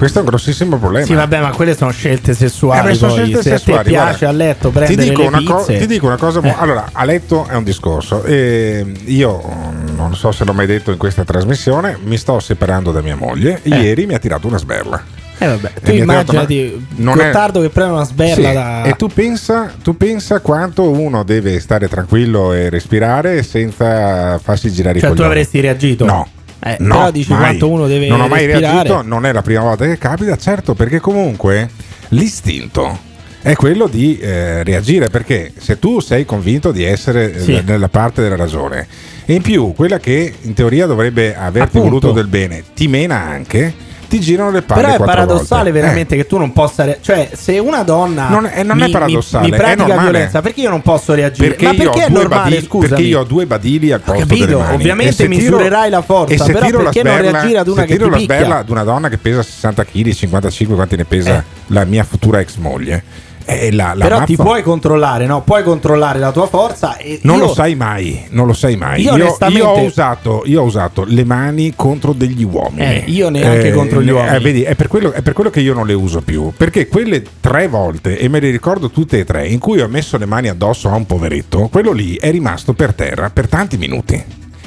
Questo è un grossissimo problema. Sì, vabbè, ma quelle sono scelte sessuali. Eh, sono poi. scelte Se sessuali, te piace guarda. a letto ti prendere dico, le una co- ti dico una cosa. Eh. Allora, a letto è un discorso. E io mm, non so se l'ho mai detto in questa trasmissione, mi sto separando da mia moglie. Eh. Ieri mi ha tirato una sberla. Eh vabbè, tu immaginati non è- Gottardo che prende una sberla Sì, da... E tu pensa, tu pensa quanto uno deve stare tranquillo e respirare senza farsi girare i Cioè tu coglioni. avresti reagito? No. Eh, No, però dici mai. quanto uno deve Non ho mai respirare. reagito, non è la prima volta che capita, certo, perché comunque l'istinto è quello di eh, reagire, perché se tu sei convinto di essere eh, Sì. nella parte della ragione, e in più quella che in teoria dovrebbe averti Appunto. voluto del bene, ti mena anche, ti girano le palle Però è paradossale volte. Eh. veramente che tu non possa. re- cioè, se una donna. Non è- non è mi- paradossale, Mi, mi è pratica violenza, perché io non posso reagire? Perché, Ma perché ho è normale? badili, Scusami. perché io ho due badili al posto capito, delle mani. ovviamente se tiro- misurerai la forza, però perché non sberla- reagire ad una se che tiro ti la sberla ad una donna che pesa 60 kg, 55 quanti ne pesa Eh. la mia futura ex moglie. E la, la Però ammazzo. ti puoi controllare, no? Puoi controllare la tua forza. E Non io- lo sai mai, non lo sai mai. Io Io, onestamente- io ho usato, io ho usato le mani contro degli uomini. Eh, io neanche contro gli ne- uomini. eh, vedi, è per, quello, è per quello che io non le uso più. Perché quelle tre volte, e me le ricordo tutte e tre, in cui ho messo le mani addosso a un poveretto, quello lì è rimasto per terra per tanti minuti.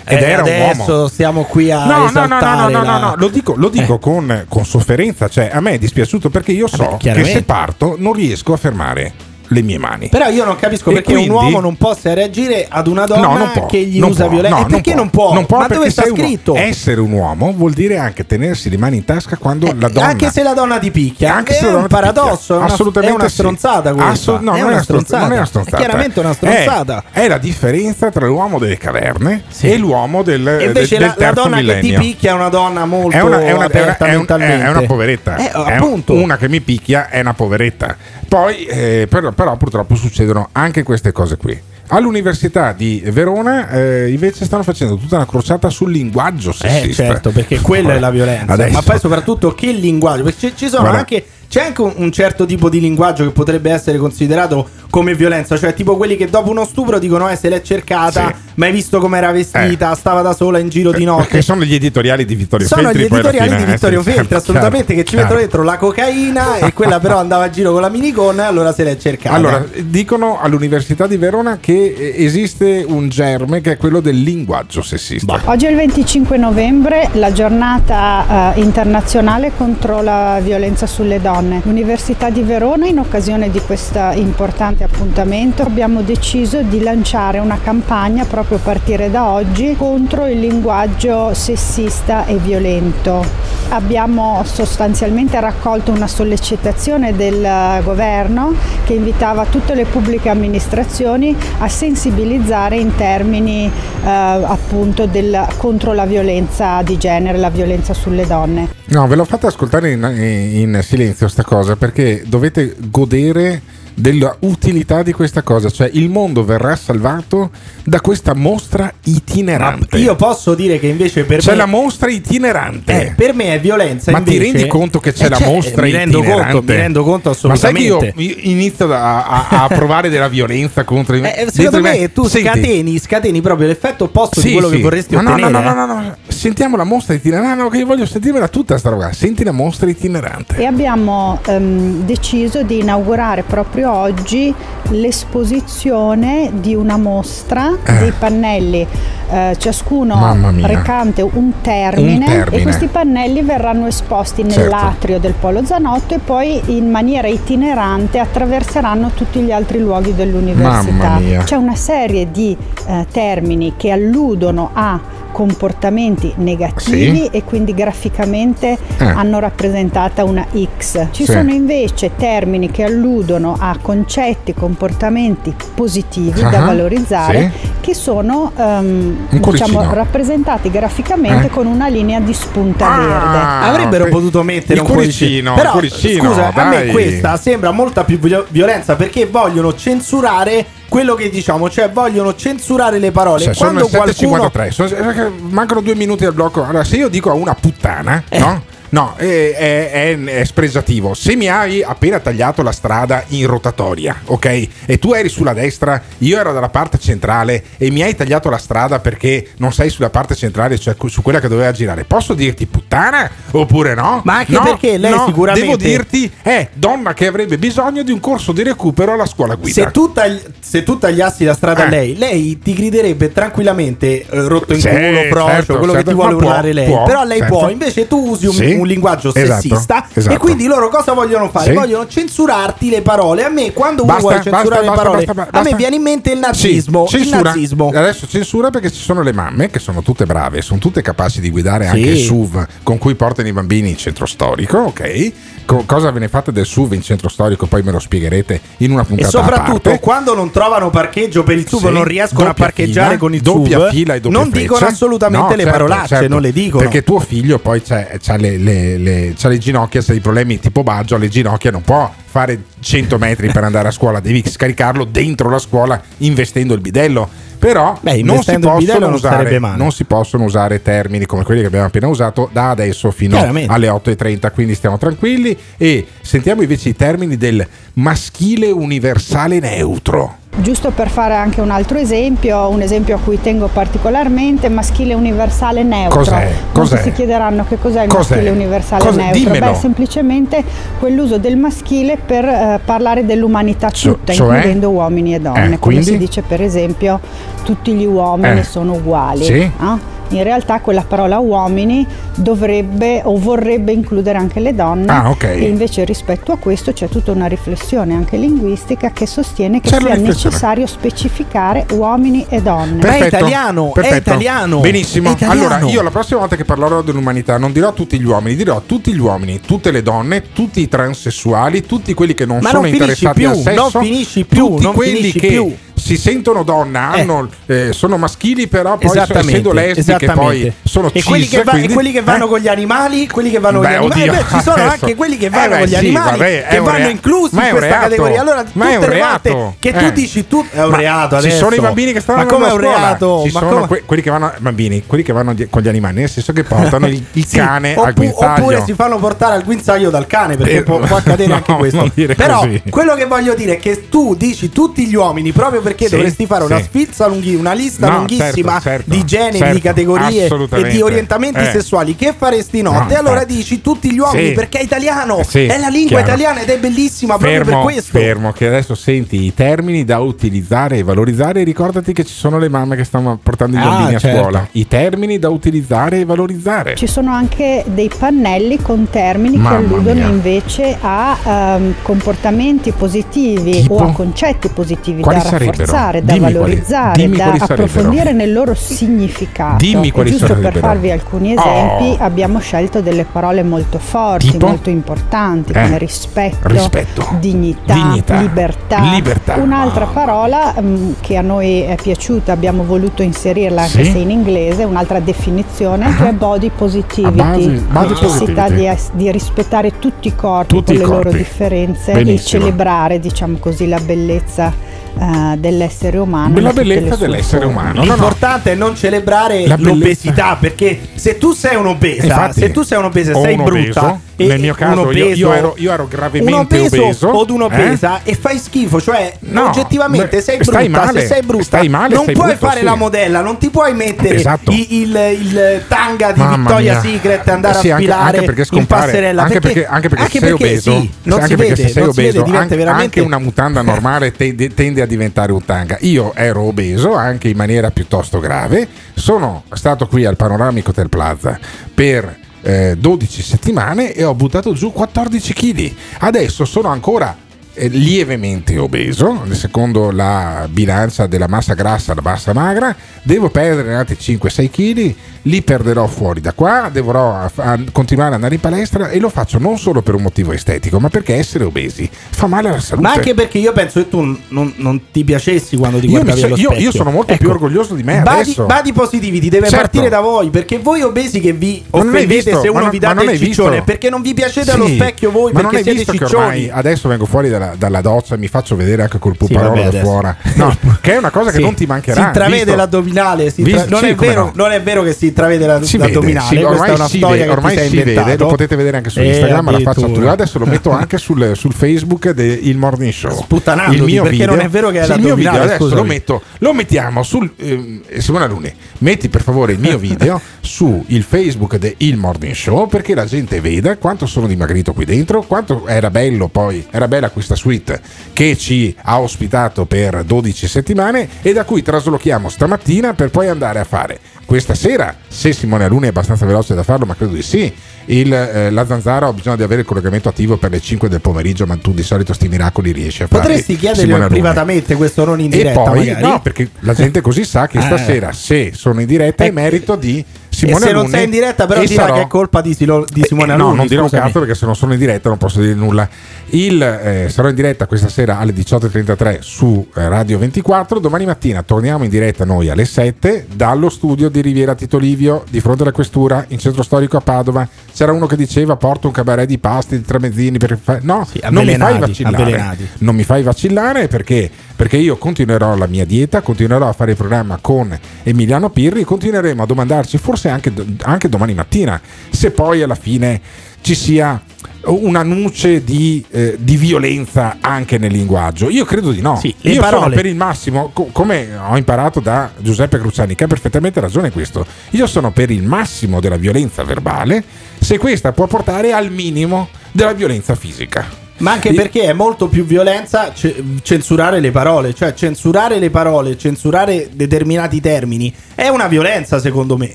Ed Eh, era un adesso uomo. stiamo qui a No, no, no, no, no, no, la- no, lo dico, lo dico con, con sofferenza. Cioè, a me è dispiaciuto perché io so che chiaramente. se parto non riesco a fermare le mie mani. Però io non capisco E perché quindi- un uomo non possa reagire ad una donna No, può, che gli usa può, violenza. no, e perché non può? Non può Ma dove sta scritto? essere un uomo vuol dire anche tenersi le mani in tasca quando la donna Anche se la donna ti picchia, Anche è se la un paradosso, è una, Assolutamente è una sì. stronzata questa. Assolut- no, è non, una è stronzata, non è una stronzata. È chiaramente una stronzata. È, è la differenza tra l'uomo delle caverne e l'uomo del, E invece del, la, del la terzo donna che ti millennio. picchia è una donna molto È una, è, una, è, una, aperta è mentalmente. è una poveretta. Eh, È un- appunto. una che mi picchia è una poveretta. Poi, eh, però, però purtroppo succedono anche queste cose qui. All'Università di Verona eh, invece stanno facendo tutta una crociata sul linguaggio sessista. Eh certo, perché quella è la violenza. Adesso. Ma poi soprattutto che linguaggio? Perché ci, sono Guarda. anche. C'è anche un, un certo tipo di linguaggio che potrebbe essere considerato come violenza, cioè tipo quelli che dopo uno stupro dicono eh se l'è cercata, Sì. ma hai visto com'era vestita, stava da sola in giro di notte. Perché sono gli editoriali di Vittorio Sono Feltri. gli poi alla editoriali fine, di eh, Vittorio sì, Feltri, chiaro, assolutamente, che ci chiaro. mettono dentro la cocaina e quella però andava a giro con la minigonna e allora se l'è cercata. Allora, dicono all'Università di Verona che esiste un germe che è quello del linguaggio sessista. Oggi è il 25 novembre, la giornata eh, internazionale contro la violenza sulle donne. L'Università di Verona, in occasione di questo importante appuntamento, abbiamo deciso di lanciare una campagna proprio a partire da oggi contro il linguaggio sessista e violento. Abbiamo sostanzialmente raccolto una sollecitazione del eh, governo che invitava tutte le pubbliche amministrazioni a sensibilizzare in termini eh, appunto del, contro la violenza di genere, la violenza sulle donne. No, ve l'ho fatta ascoltare in, in silenzio sta cosa perché dovete godere della utilità di questa cosa, cioè il mondo verrà salvato da questa mostra itinerante. Io posso dire che invece per c'è me la mostra itinerante. Eh, per me è violenza Ma ti invece- rendi conto che c'è Eh, la cioè, mostra mi rendo itinerante? conto, mi rendo conto Ma sai che io assolutamente. io inizio a, a- a provare della violenza contro i miei Eh, secondo di me tu Senti, scateni, scateni proprio l'effetto opposto sì, di quello sì. che vorresti Ma no, ottenere. No, no, eh. no, no, no. Sentiamo la mostra itinerante. No, che io voglio sentirmela tutta sta roba. Senti la mostra itinerante. E abbiamo ehm, deciso di inaugurare proprio oggi l'esposizione di una mostra Eh. dei pannelli, eh, ciascuno recante un termine, Un termine. e questi pannelli verranno esposti Certo. nell'atrio del Polo Zanotto e poi in maniera itinerante attraverseranno tutti gli altri luoghi dell'università. C'è una serie di eh, termini che alludono a comportamenti negativi Sì. e quindi graficamente Eh. hanno rappresentata una X. Ci Sì. sono invece termini che alludono a concetti, comportamenti positivi da Ah, valorizzare sì. che sono cuoricino. diciamo, rappresentati graficamente Eh. con una linea di spunta Ah, verde. Avrebbero per- potuto mettere un cuoricino. Però, cuoricino, scusa, a me dai. questa sembra molta più vio- violenza perché vogliono censurare quello che diciamo, cioè vogliono censurare le parole. Cioè, sono Quando le qualcuno 7.53, sono- eh, mancano due minuti al blocco. Allora, se io dico a una puttana, Eh. no? No, è, è- è- è spregiativo. Se mi hai appena tagliato la strada in rotatoria, ok? E tu eri sulla destra, io ero dalla parte centrale e mi hai tagliato la strada perché non sei sulla parte centrale, cioè su quella che doveva girare. Posso dirti puttana oppure no? Ma anche No, perché lei no, sicuramente- Devo dirti, è donna che avrebbe bisogno di un corso di recupero alla scuola guida. Se tu, tagli- se tu tagliassi la strada a Eh. lei, lei ti griderebbe tranquillamente eh, rotto in Sì, culo, procio, certo, quello certo, che ti vuole ma può, urlare lei. può, Però lei certo. può, invece tu usi un, Sì, un linguaggio esatto, sessista esatto. e quindi loro cosa vogliono fare? Sì. Vogliono censurarti le parole. A me quando uno Basta, vuole basta, censurare basta, le parole, basta, a me viene in mente il Sì, nazismo. il censura. nazismo. Adesso censura perché ci sono le mamme che sono tutte brave, sono tutte capaci di guidare Sì. anche il SUV con cui portano i bambini in centro storico, ok? Co- cosa ve ne fate del SUV in centro storico? Poi me lo spiegherete in una E puntata soprattutto a parte. quando non trovano parcheggio per il SUV, Sì, non riescono a parcheggiare fila, con il doppia SUV, fila e doppia non freccia. dicono assolutamente No, le certo, parolacce, certo. non le dicono. Perché tuo figlio poi c'ha, le, le- le- c'ha le ginocchia, c'ha dei problemi tipo Baggio, alle ginocchia non può fare 100 metri per andare a scuola, devi scaricarlo dentro la scuola investendo il bidello. Però Beh, non si, non usare, non si possono usare termini come quelli che abbiamo appena usato da adesso fino alle 8.30, quindi stiamo tranquilli. E sentiamo invece i termini del maschile universale neutro. Giusto per fare anche un altro esempio, un esempio a cui tengo particolarmente, maschile universale neutro. Cos'è? Cos'è? si chiederanno che cos'è il Cos'è? maschile universale Cos'è? neutro. Dimmelo. Beh, semplicemente quell'uso del maschile per eh, parlare dell'umanità tutta, cioè? includendo uomini e donne. Eh, Come quindi? si dice per esempio, tutti gli uomini Eh. sono uguali. Sì. ah? In realtà quella parola uomini dovrebbe o vorrebbe includere anche le donne Ah, ok. e invece rispetto a questo c'è tutta una riflessione anche linguistica che sostiene che C'è sia necessario specificare uomini e donne. Perfetto, è perfetto. italiano, Benissimo. è italiano. Allora, io la prossima volta che parlerò dell'umanità non dirò tutti gli uomini, dirò tutti gli uomini, tutte le donne, tutti i transessuali, tutti quelli che non Ma sono non interessati più, al sesso, non finisci più, tutti non quelli finisci che più. Si sentono donna, Eh. hanno, eh, sono maschili, però poi essendo lesbiche poi sono e quelli, cis, che va- e quindi- quelli che vanno eh? con gli animali, quelli che vanno Beh, con gli animali, eh, beh, ci sono adesso- anche quelli che Eh, vanno beh, con gli sì, animali vabbè, che vanno rea- inclusi ma in questa categoria. Allora, Ma è un reato. che Eh. tu dici tu è un Ma reato Ci adesso. sono i bambini che stanno Ma come è un reato? Ci sono quelli che vanno bambini, quelli che vanno con gli animali, nel senso che portano il, cane al guinzaglio. Oppure si fanno portare al guinzaglio dal cane perché Eh, può, accadere anche questo. Però quello che voglio dire è che tu dici tutti gli uomini proprio perché Sì, dovresti fare una sì. sfilza lunghi, una lista No, lunghissima certo, certo, di generi, certo, di categorie e di orientamenti Eh. sessuali. Che faresti No, notte? allora infatti. dici tutti gli uomini Sì. perché è italiano, sì, è la lingua chiaro. italiana ed è bellissima proprio per Fermo, questo. fermo, che adesso senti i termini da utilizzare e valorizzare. e Ricordati che ci sono le mamme che stanno portando i Ah, bambini a certo. scuola. I termini da utilizzare e valorizzare. Ci sono anche dei pannelli con termini Mamma che alludono mia. invece a ehm, comportamenti positivi Tipo? o a concetti positivi Quali da sarebbero? Rafforzare, da Dimmi valorizzare, da quali sarebbero. approfondire nel loro significato. Dimmi E quali giusto per farvi alcuni esempi, Oh. abbiamo scelto delle parole molto forti, Tipo? molto importanti, Eh. come rispetto, Rispetto. dignità, Dignità. libertà. Libertà. Un'altra parola mm, che a noi è piaciuta, abbiamo voluto inserirla anche Sì. se in inglese, un'altra definizione che è body positivity, Ah, body- body necessità positivity. di, es- di rispettare tutti i corpi Tutti con i le loro corpi. differenze e Benissimo. celebrare, diciamo così, la bellezza eh, dell'essere umano. La bellezza dell'essere forme. umano. No, no. L'importante è non celebrare l'obesità perché se tu sei un'obesa, Infatti, se tu sei un'obesa, o sei un brutta obeso, e nel mio caso io- io ero- io ero gravemente un obeso, obeso, o un'obesa e fai schifo, cioè No, oggettivamente sei brutta, stai male, se sei brutta, male, non puoi brutto, fare sì. la modella, non ti puoi mettere Esatto. i- il, il tanga di Mamma Victoria's mia. Secret e andare Sì, a anche- sfilare anche perché in passerella anche perché, anche perché se sei obeso, sì, non anche si perché vede, se sei vede, obeso, diventa anche, veramente anche una mutanda normale tende, tende a diventare un tanga. Io ero obeso anche in maniera piuttosto grave. Sono stato qui al Panoramico Hotel Plaza per eh, 12 settimane e ho buttato giù 14 kg. Adesso sono ancora lievemente obeso, secondo la bilancia della massa grassa, la massa magra, devo perdere altri 5-6 kg, li perderò fuori da qua, dovrò continuare ad andare in palestra e lo faccio non solo per un motivo estetico, ma perché essere obesi fa male alla salute. Ma anche perché io penso che tu non, non ti piacessi quando ti Io guardavi so- allo io- io sono molto più orgoglioso di me badi, adesso. Badi positivity deve Certo. partire da voi perché voi obesi che vi non offendete se uno non- vi non il hai ciccione visto? perché non vi piacete allo Sì, specchio voi ma non perché hai siete ciccioni. adesso vengo fuori dalla dalla, dalla doccia e mi faccio vedere anche col Sì, puparolo vabbè, da fuori. No, che è una cosa che Sì. non ti mancherà. Si intravede visto- l'addominale. si intra- non, sì, è vero, no. non è vero che si intravede la- Si vede, l'addominale. questa ormai è una si storia vede, ormai si vede, lo potete vedere anche su Eh, Instagram, la faccia tua. Adesso lo metto anche sul, sul Facebook del Morning Show. Sputtanandoti, il mio perché video, non è vero che è Sì, il mio video l'addominale, adesso lo, metto, lo mettiamo sul ehm, Simona Luni, metti per favore il mio video su il Facebook del Morning Show perché la gente veda quanto sono dimagrito qui dentro, quanto era bello poi, era bella questa suite che ci ha ospitato per 12 settimane e da cui traslochiamo stamattina per poi andare a fare questa sera, se Simone Aluni è abbastanza veloce da farlo, ma credo di sì, il, eh, la zanzara ho bisogno di avere il collegamento attivo per le 5 del pomeriggio, ma tu di solito sti miracoli riesci a fare. Potresti chiederlo privatamente questo non in E diretta poi, magari. no, perché la gente così sa che Eh. stasera, se sono in diretta, è merito di Simone e se non Alunni sei in diretta però dirà sarò- che è colpa di, Silo- di Simone eh, Alunni No, non dirò un cazzo perché se non sono in diretta non posso dire nulla. Il, eh, sarò in diretta questa sera alle 18.33 su eh, Radio 24. Domani mattina torniamo in diretta noi alle 7 dallo studio di Riviera Tito Livio di fronte alla questura in centro storico a Padova. C'era uno che diceva porto un cabaret di pasti, di tramezzini. Per fa-". No, non mi fai vacillare. Non mi fai vacillare perché, perché io continuerò la mia dieta, continuerò a fare il programma con Emiliano Pirri continueremo a domandarci forse anche, anche domani mattina se poi alla fine ci sia una nuce di, eh, di violenza anche nel linguaggio. Io credo di no. le io sono parole. per il massimo, co- come ho imparato da Giuseppe Cruciani, che ha perfettamente ragione in questo. Io sono per il massimo della violenza verbale se questa può portare al minimo della violenza fisica. Ma anche Io- perché è molto più violenza ce- censurare le parole, cioè censurare le parole, censurare determinati termini è una violenza secondo me.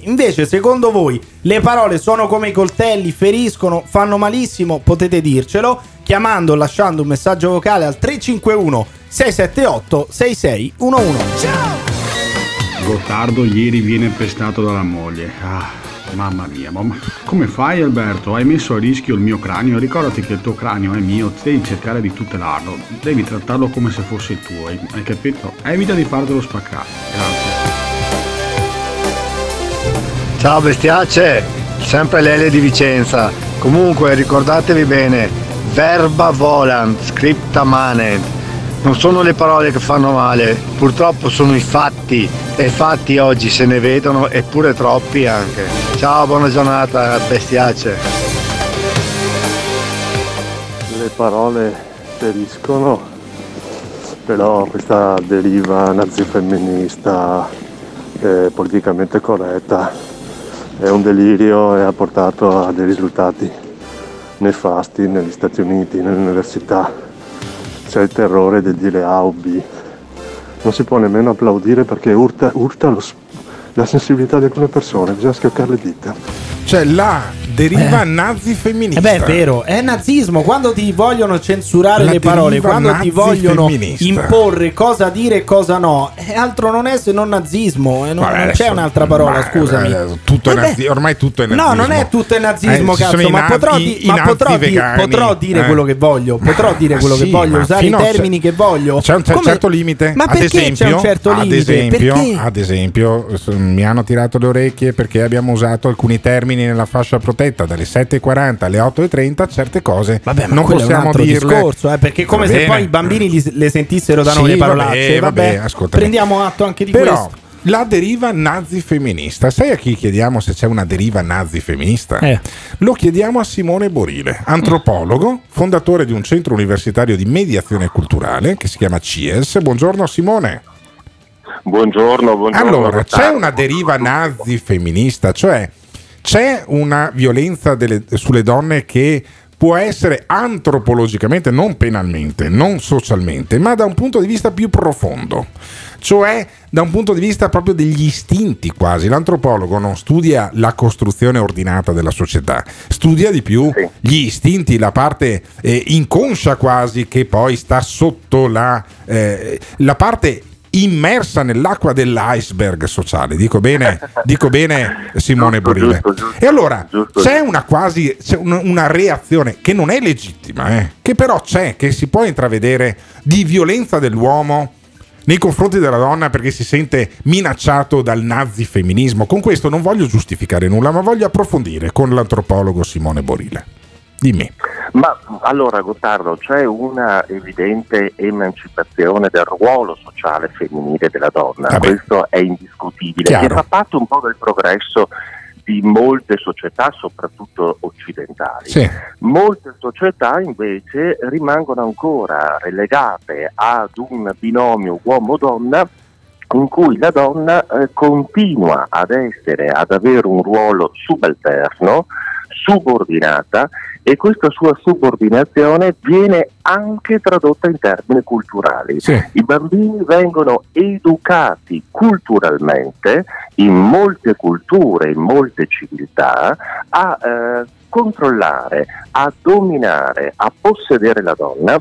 Invece secondo voi le parole sono come i coltelli, feriscono, fanno malissimo, potete dircelo chiamando o lasciando un messaggio vocale al 351 678 6611. Gottardo ieri viene pestato dalla moglie. Ah, mamma mia, ma come fai Alberto? Hai messo a rischio il mio cranio? Ricordati che il tuo cranio è mio, devi cercare di tutelarlo, devi trattarlo come se fosse il tuo, hai, capito? Evita di fartelo spaccare. Grazie. Ciao bestiacce, sempre Lele di Vicenza. Comunque ricordatevi bene, verba volant, scripta manet. Non sono le parole che fanno male, purtroppo sono i fatti e fatti oggi se ne vedono eppure troppi anche. Ciao, buona giornata bestiacce. Le parole feriscono, però questa deriva nazifemminista eh, politicamente corretta è un delirio e ha portato a dei risultati nefasti negli Stati Uniti, nelle università. C'è il terrore del dire A o B. Non si può nemmeno applaudire perché urta, urta lo la sensibilità di alcune persone, bisogna schioccare le dita. Cioè la deriva nazi femminista. Eh beh, è vero, è nazismo. Quando ti vogliono censurare La le parole, quando ti vogliono nazi-femminista. imporre cosa dire e cosa no, eh, altro non è se non nazismo. eh, non, Vabbè, non c'è un'altra parola, ma- scusami. eh, tutto nazi- ormai tutto è nazismo. No, non è tutto è nazismo, Eh, ci sono cazzo, ma nazi- potrò, di- ma potrò, di- potrò dire eh. quello che voglio, potrò dire quello che sì, voglio, ma usare i termini che voglio. C'è un Come- certo limite. Ma perché esempio, c'è un certo ad limite? esempio, ad esempio, mi hanno tirato le orecchie perché abbiamo usato alcuni termini nella fascia protetta dalle 7.40 alle 8.30. Certe cose Vabbè, ma non possiamo dirle. discorso, eh, perché come Va se bene. poi i bambini li- le sentissero da Sì, noi le vabbè, parolacce. Vabbè, vabbè, ascoltami. prendiamo atto anche di Però questo. la deriva nazi femminista, sai a chi chiediamo se c'è una deriva nazi femminista? Eh. Lo chiediamo a Simone Borile, antropologo, fondatore di un centro universitario di mediazione culturale che si chiama CIES. Buongiorno Simone. Buongiorno, buongiorno. Allora, c'è una deriva nazi femminista, cioè c'è una violenza delle- sulle donne che può essere antropologicamente, non penalmente, non socialmente, ma da un punto di vista più profondo, cioè da un punto di vista proprio degli istinti quasi. L'antropologo non studia la costruzione ordinata della società, studia di più gli istinti, la parte eh, inconscia quasi che poi sta sotto la, eh, la parte immersa nell'acqua dell'iceberg sociale. Dico bene, dico bene Simone Giusto, Borile. giusto, giusto. E allora c'è una quasi c'è un- una reazione che non è legittima, eh, che però c'è, che si può intravedere di violenza dell'uomo nei confronti della donna perché si sente minacciato dal nazifemminismo. Con questo non voglio giustificare nulla, ma voglio approfondire con l'antropologo Simone Borile. Dimmi. Ma allora Gottardo, c'è una evidente emancipazione del ruolo sociale femminile della donna, Vabbè. questo è indiscutibile, Chiaro. che fa parte un po' del progresso di molte società, soprattutto occidentali. Sì. Molte società invece rimangono ancora relegate ad un binomio uomo-donna in cui la donna eh, continua ad essere, ad avere un ruolo subalterno, subordinata e questa sua subordinazione viene anche tradotta in termini culturali. I bambini vengono educati culturalmente in molte culture, in molte civiltà, a eh, controllare, a dominare, a possedere la donna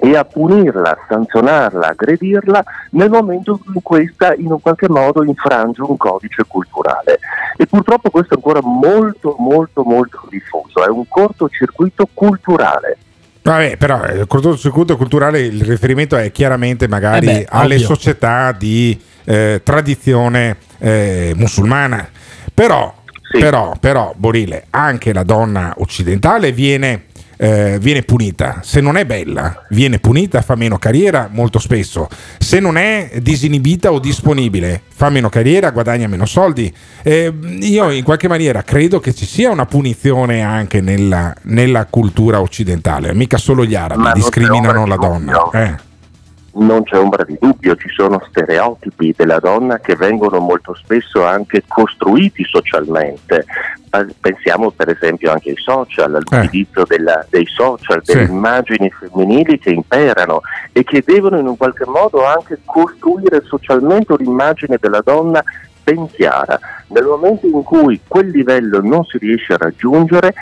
e a punirla, a sanzionarla, aggredirla nel momento in cui questa in un qualche modo infrange un codice culturale. E purtroppo questo è ancora molto molto molto diffuso, è un cortocircuito culturale. Vabbè, però eh, il cortocircuito culturale, il riferimento è chiaramente magari Eh beh, alle ovvio. società di eh, tradizione eh, musulmana. Però, però, però, Borile, anche la donna occidentale viene, eh, viene punita. Se non è bella, viene punita, fa meno carriera molto spesso. Se non è disinibita o disponibile, fa meno carriera, guadagna meno soldi. Eh, io in qualche maniera credo che ci sia una punizione anche nella, nella cultura occidentale. Mica solo gli arabi Ma discriminano la donna. Eh. Non c'è ombra di dubbio, ci sono stereotipi della donna che vengono molto spesso anche costruiti socialmente. Eh, Pensiamo per esempio anche ai social, all'utilizzo della- dei social, Sì. delle immagini femminili che imperano e che devono in un qualche modo anche costruire socialmente un'immagine della donna ben chiara. Nel momento in cui quel livello non si riesce a raggiungere,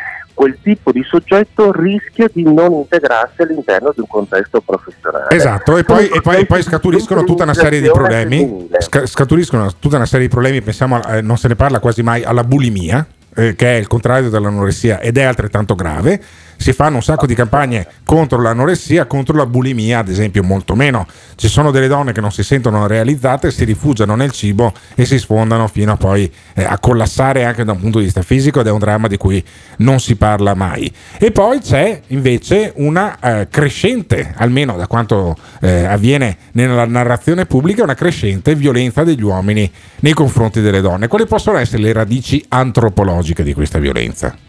quel tipo di soggetto rischia di non integrarsi all'interno di un contesto professionale. Esatto, e poi, e poi- e poi scaturiscono tutta una serie di problemi. Sca- scaturiscono tutta una serie di problemi, pensiamo, a- eh, non se ne parla quasi mai, alla bulimia, eh, che è il contrario dell'anoressia ed è altrettanto grave. Si fanno un sacco di campagne contro l'anoressia, contro la bulimia, ad esempio, molto meno. Ci sono delle donne che non si sentono realizzate, si rifugiano nel cibo e si sfondano fino a poi eh, a collassare anche da un punto di vista fisico ed è un dramma di cui non si parla mai. E poi c'è invece una eh, crescente, almeno da quanto eh, avviene nella narrazione pubblica, una crescente violenza degli uomini nei confronti delle donne. Quali possono essere le radici antropologiche di questa violenza?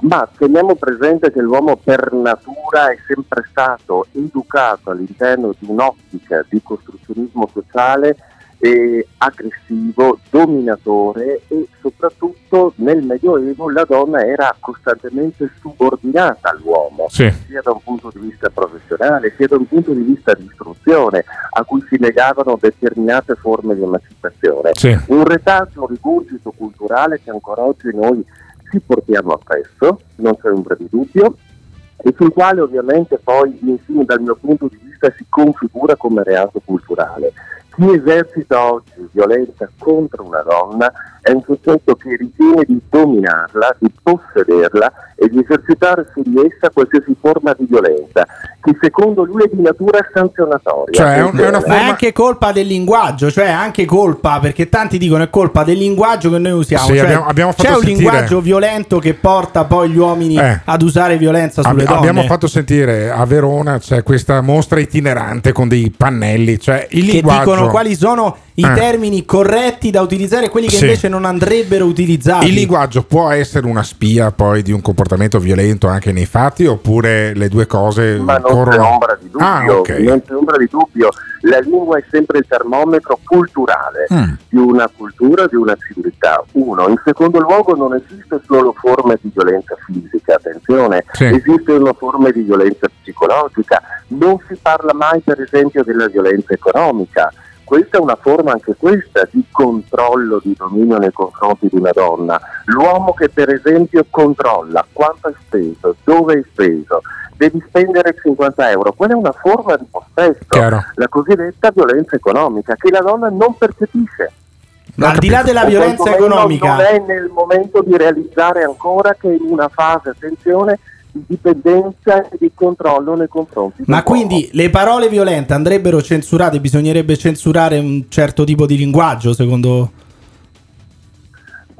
Ma teniamo presente che l'uomo per natura è sempre stato educato all'interno di un'ottica di costruzionismo sociale eh, aggressivo, dominatore e soprattutto nel Medioevo la donna era costantemente subordinata all'uomo, Sì. sia da un punto di vista professionale, sia da un punto di vista di istruzione, a cui si legavano determinate forme di emancipazione. Sì. Un retaggio, un rigurgito culturale che ancora oggi noi ci portiamo appresso, non c'è ombra di dubbio, e sul quale ovviamente poi infine dal mio punto di vista si configura come reato culturale. Chi esercita oggi violenza contro una donna è un soggetto che ritiene di dominarla, di possederla e di esercitare su di essa qualsiasi forma di violenza, che secondo lui è di natura sanzionatoria. Cioè, Attenzione. Ma è anche colpa del linguaggio, cioè anche colpa, perché tanti dicono è colpa del linguaggio che noi usiamo. Sì, Cioè, abbiamo- abbiamo fatto c'è un sentire- linguaggio violento che porta poi gli uomini Eh. ad usare violenza sulle Ab- donne. abbiamo fatto sentire a Verona c'è questa mostra itinerante con dei pannelli, cioè il che linguaggio. dicono quali sono i Eh. termini corretti da utilizzare e quelli che Sì. invece non andrebbero utilizzati. Il linguaggio può essere una spia poi di un comportamento violento anche nei fatti oppure le due cose Ma non c'è corrono? ombra di dubbio, Ah, ok. non c'è ombra di dubbio. La lingua è sempre il termometro culturale Mm. di una cultura, di una civiltà. Uno. In secondo luogo non esiste solo forme di violenza fisica, attenzione, Sì. esistono forme di violenza psicologica. Non si parla mai per esempio della violenza economica. Questa è una forma anche questa di controllo, di dominio nei confronti di una donna. L'uomo che per esempio controlla quanto hai speso, dove hai speso, devi spendere 50 euro, quella è una forma di possesso, Chiaro. la cosiddetta violenza economica, che la donna non percepisce. Ma al di là della violenza economica, Non è nel momento di realizzare ancora che è in una fase, attenzione, di dipendenza e di controllo nei confronti ma quindi le parole violente andrebbero censurate? Bisognerebbe censurare un certo tipo di linguaggio, secondo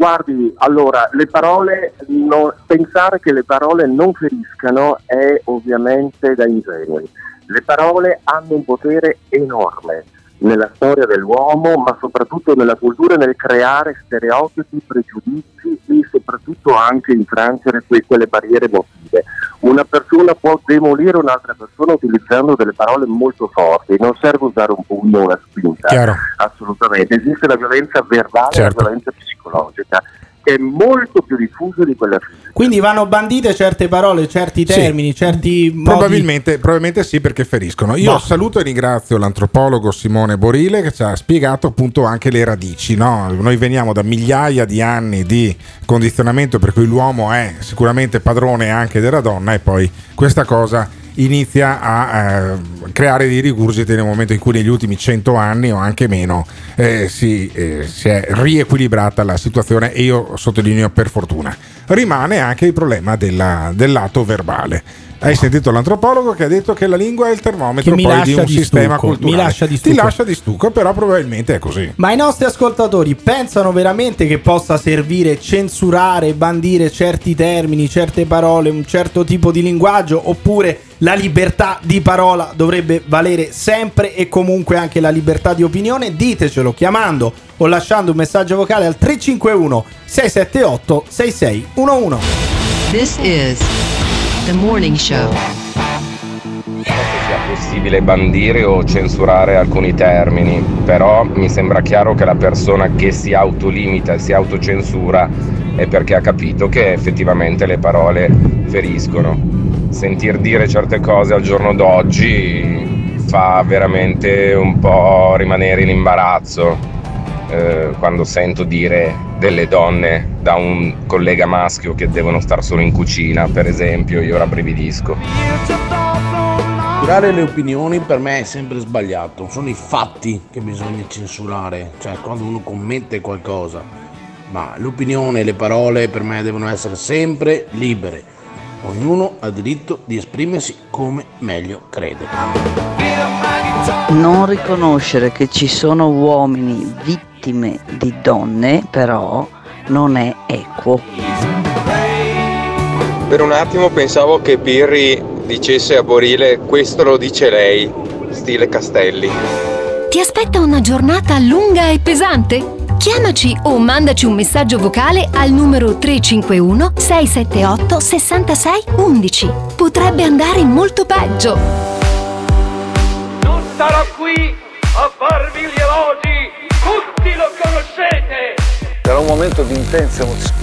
Guardi, allora, le parole, no- pensare che le parole non feriscano è ovviamente da ingenui. Le parole hanno un potere enorme nella storia dell'uomo, ma soprattutto nella cultura, nel creare stereotipi, pregiudizi e soprattutto anche infrangere que- quelle barriere emotive. Una persona può demolire un'altra persona utilizzando delle parole molto forti, non serve usare un pugno o una spinta. Chiaro. Assolutamente, esiste la violenza verbale e Certo. la violenza psicologica, che è molto più diffusa di quella fisica. Quindi vanno bandite certe parole, certi Sì. termini, certi modi. Probabilmente, probabilmente sì perché feriscono. Io Boh. saluto e ringrazio l'antropologo Simone Borile che ci ha spiegato appunto anche le radici. no? Noi veniamo da migliaia di anni di condizionamento per cui l'uomo è sicuramente padrone anche della donna e poi questa cosa inizia a eh, creare dei rigurgiti nel momento in cui negli ultimi cento anni o anche meno eh, si, eh, si è riequilibrata la situazione e io sottolineo per fortuna. Rimane anche il problema della- del lato verbale. Hai sentito l'antropologo che ha detto che la lingua è il termometro di un di sistema stucco, culturale. mi lascia di Ti stucco. lascia di stucco, però probabilmente è così. Ma i nostri ascoltatori pensano veramente che possa servire censurare, bandire certi termini, certe parole, un certo tipo di linguaggio, oppure la libertà di parola dovrebbe valere sempre e comunque anche la libertà di opinione? Ditecelo chiamando o lasciando un messaggio vocale al 351 678 6611. This is the morning show. sia possibile bandire o censurare alcuni termini, però mi sembra chiaro che la persona che si autolimita e si autocensura è perché ha capito che effettivamente le parole feriscono. Sentir dire certe cose al giorno d'oggi fa veramente un po' rimanere in imbarazzo. Eh, quando sento dire delle donne da un collega maschio che devono stare solo in cucina, per esempio, io rabbrividisco. Censurare le opinioni per me è sempre sbagliato, sono i fatti che bisogna censurare, cioè quando uno commette qualcosa. Ma l'opinione e le parole per me devono essere sempre libere. Ognuno ha diritto di esprimersi come meglio crede. Non riconoscere che ci sono uomini vittime di donne, però, non è equo. Per un attimo pensavo che Pirri dicesse a Borile questo lo dice lei, stile Castelli. Ti aspetta una giornata lunga e pesante? Chiamaci o mandaci un messaggio vocale al numero 351 678 66 11. Potrebbe andare molto peggio. Non starò qui a farvi gli elogi, tutti lo conoscete. Sarà un momento di intensa emozione.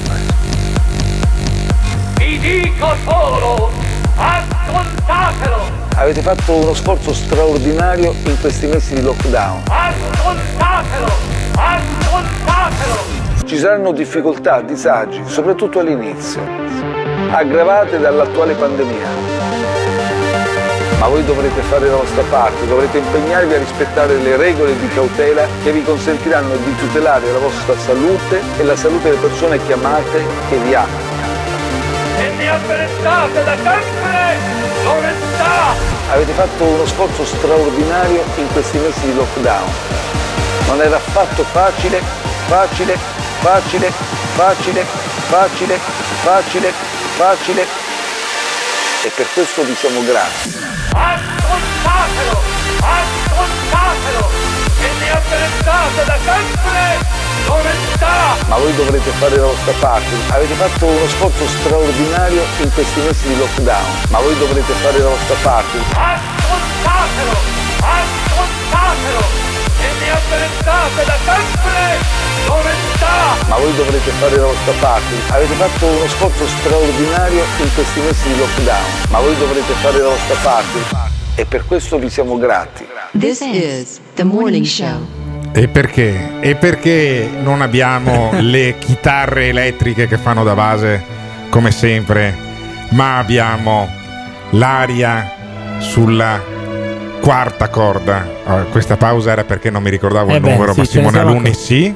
Vi dico solo, ascoltatelo, Avete fatto uno sforzo straordinario in questi mesi di lockdown. ascoltatelo, ascoltatelo. Ci saranno difficoltà, disagi, soprattutto all'inizio, aggravate dall'attuale pandemia. Ma voi dovrete fare la vostra parte, dovrete impegnarvi a rispettare le regole di cautela che vi consentiranno di tutelare la vostra salute e la salute delle persone che amate e vi amano. E ne apprezzate da sempre l'onestà. Avete fatto uno sforzo straordinario in questi mesi di lockdown. Non era affatto facile, facile, facile, facile, facile, facile, facile. E per questo vi siamo grati. Ascoltatelo, ascoltatelo. E ne apprezzate da sempre l'onestà. Ma voi dovrete fare la vostra parte. Avete fatto uno sforzo straordinario in questi mesi di lockdown. Ma voi dovrete fare la vostra parte. Ascoltatelo, ascoltatelo. E ne apprezzate da sempre l'onestà. Ma voi dovrete fare la vostra parte. Avete fatto uno sforzo straordinario in questi mesi di lockdown. Ma voi dovrete fare la vostra parte. E per questo vi siamo grati. This is the morning show. E perché? E perché non abbiamo le chitarre elettriche che fanno da base come sempre, ma abbiamo l'aria sulla quarta corda. Ah, questa pausa era perché non mi ricordavo Eh il beh, numero, sì, ma Simone Alunni sì.